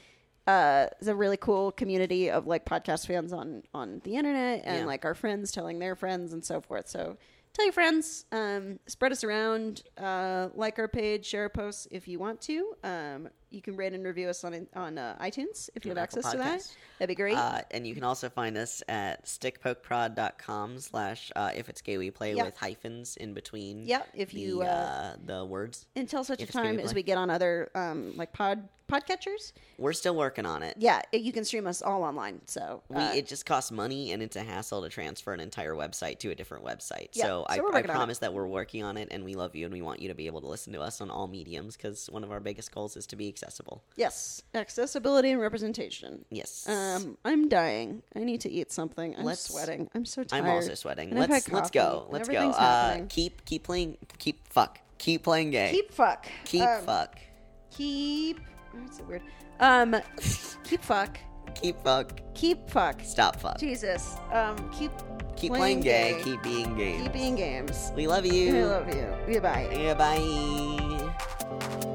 uh a really cool community of like podcast fans on on the internet and Yeah. like our friends telling their friends and so forth so tell your friends um spread us around uh like our page share our posts if you want to um you can rate and review us on on uh, itunes if you have access to that that'd be great Uh, and you can also find us at stickpokeprod.com slash uh, if it's gay we play Yep. with hyphens in between Yep, if the, you, uh, uh, the words. until such a if it's gay time we as we get on other um like pod podcatchers We're still working on it. yeah you can stream us all online so We, uh, it just costs money and it's a hassle to transfer an entire website to a different website. Yeah, so so I, I it. promise that we're working on it and we love you and we want you to be able to listen to us on all mediums because one of our biggest goals is to be accessible. Yes, accessibility and representation. Yes. Um, I'm dying. I need to eat something. I'm Let's- sweating. I'm so tired. I'm also sweating. And I've Let's had let's coffee, go. and Let's go. everything's Uh, happening. keep keep playing. Keep fuck. Keep playing gay. Keep fuck. Keep Um, fuck. Keep. That's so weird. Um, keep fuck. Keep fuck. Keep fuck. Stop fuck. Jesus. Um, keep. Keep playing gay. gay. Keep being gay. Keep being games. We love you. I love you. Goodbye. Yeah, bye.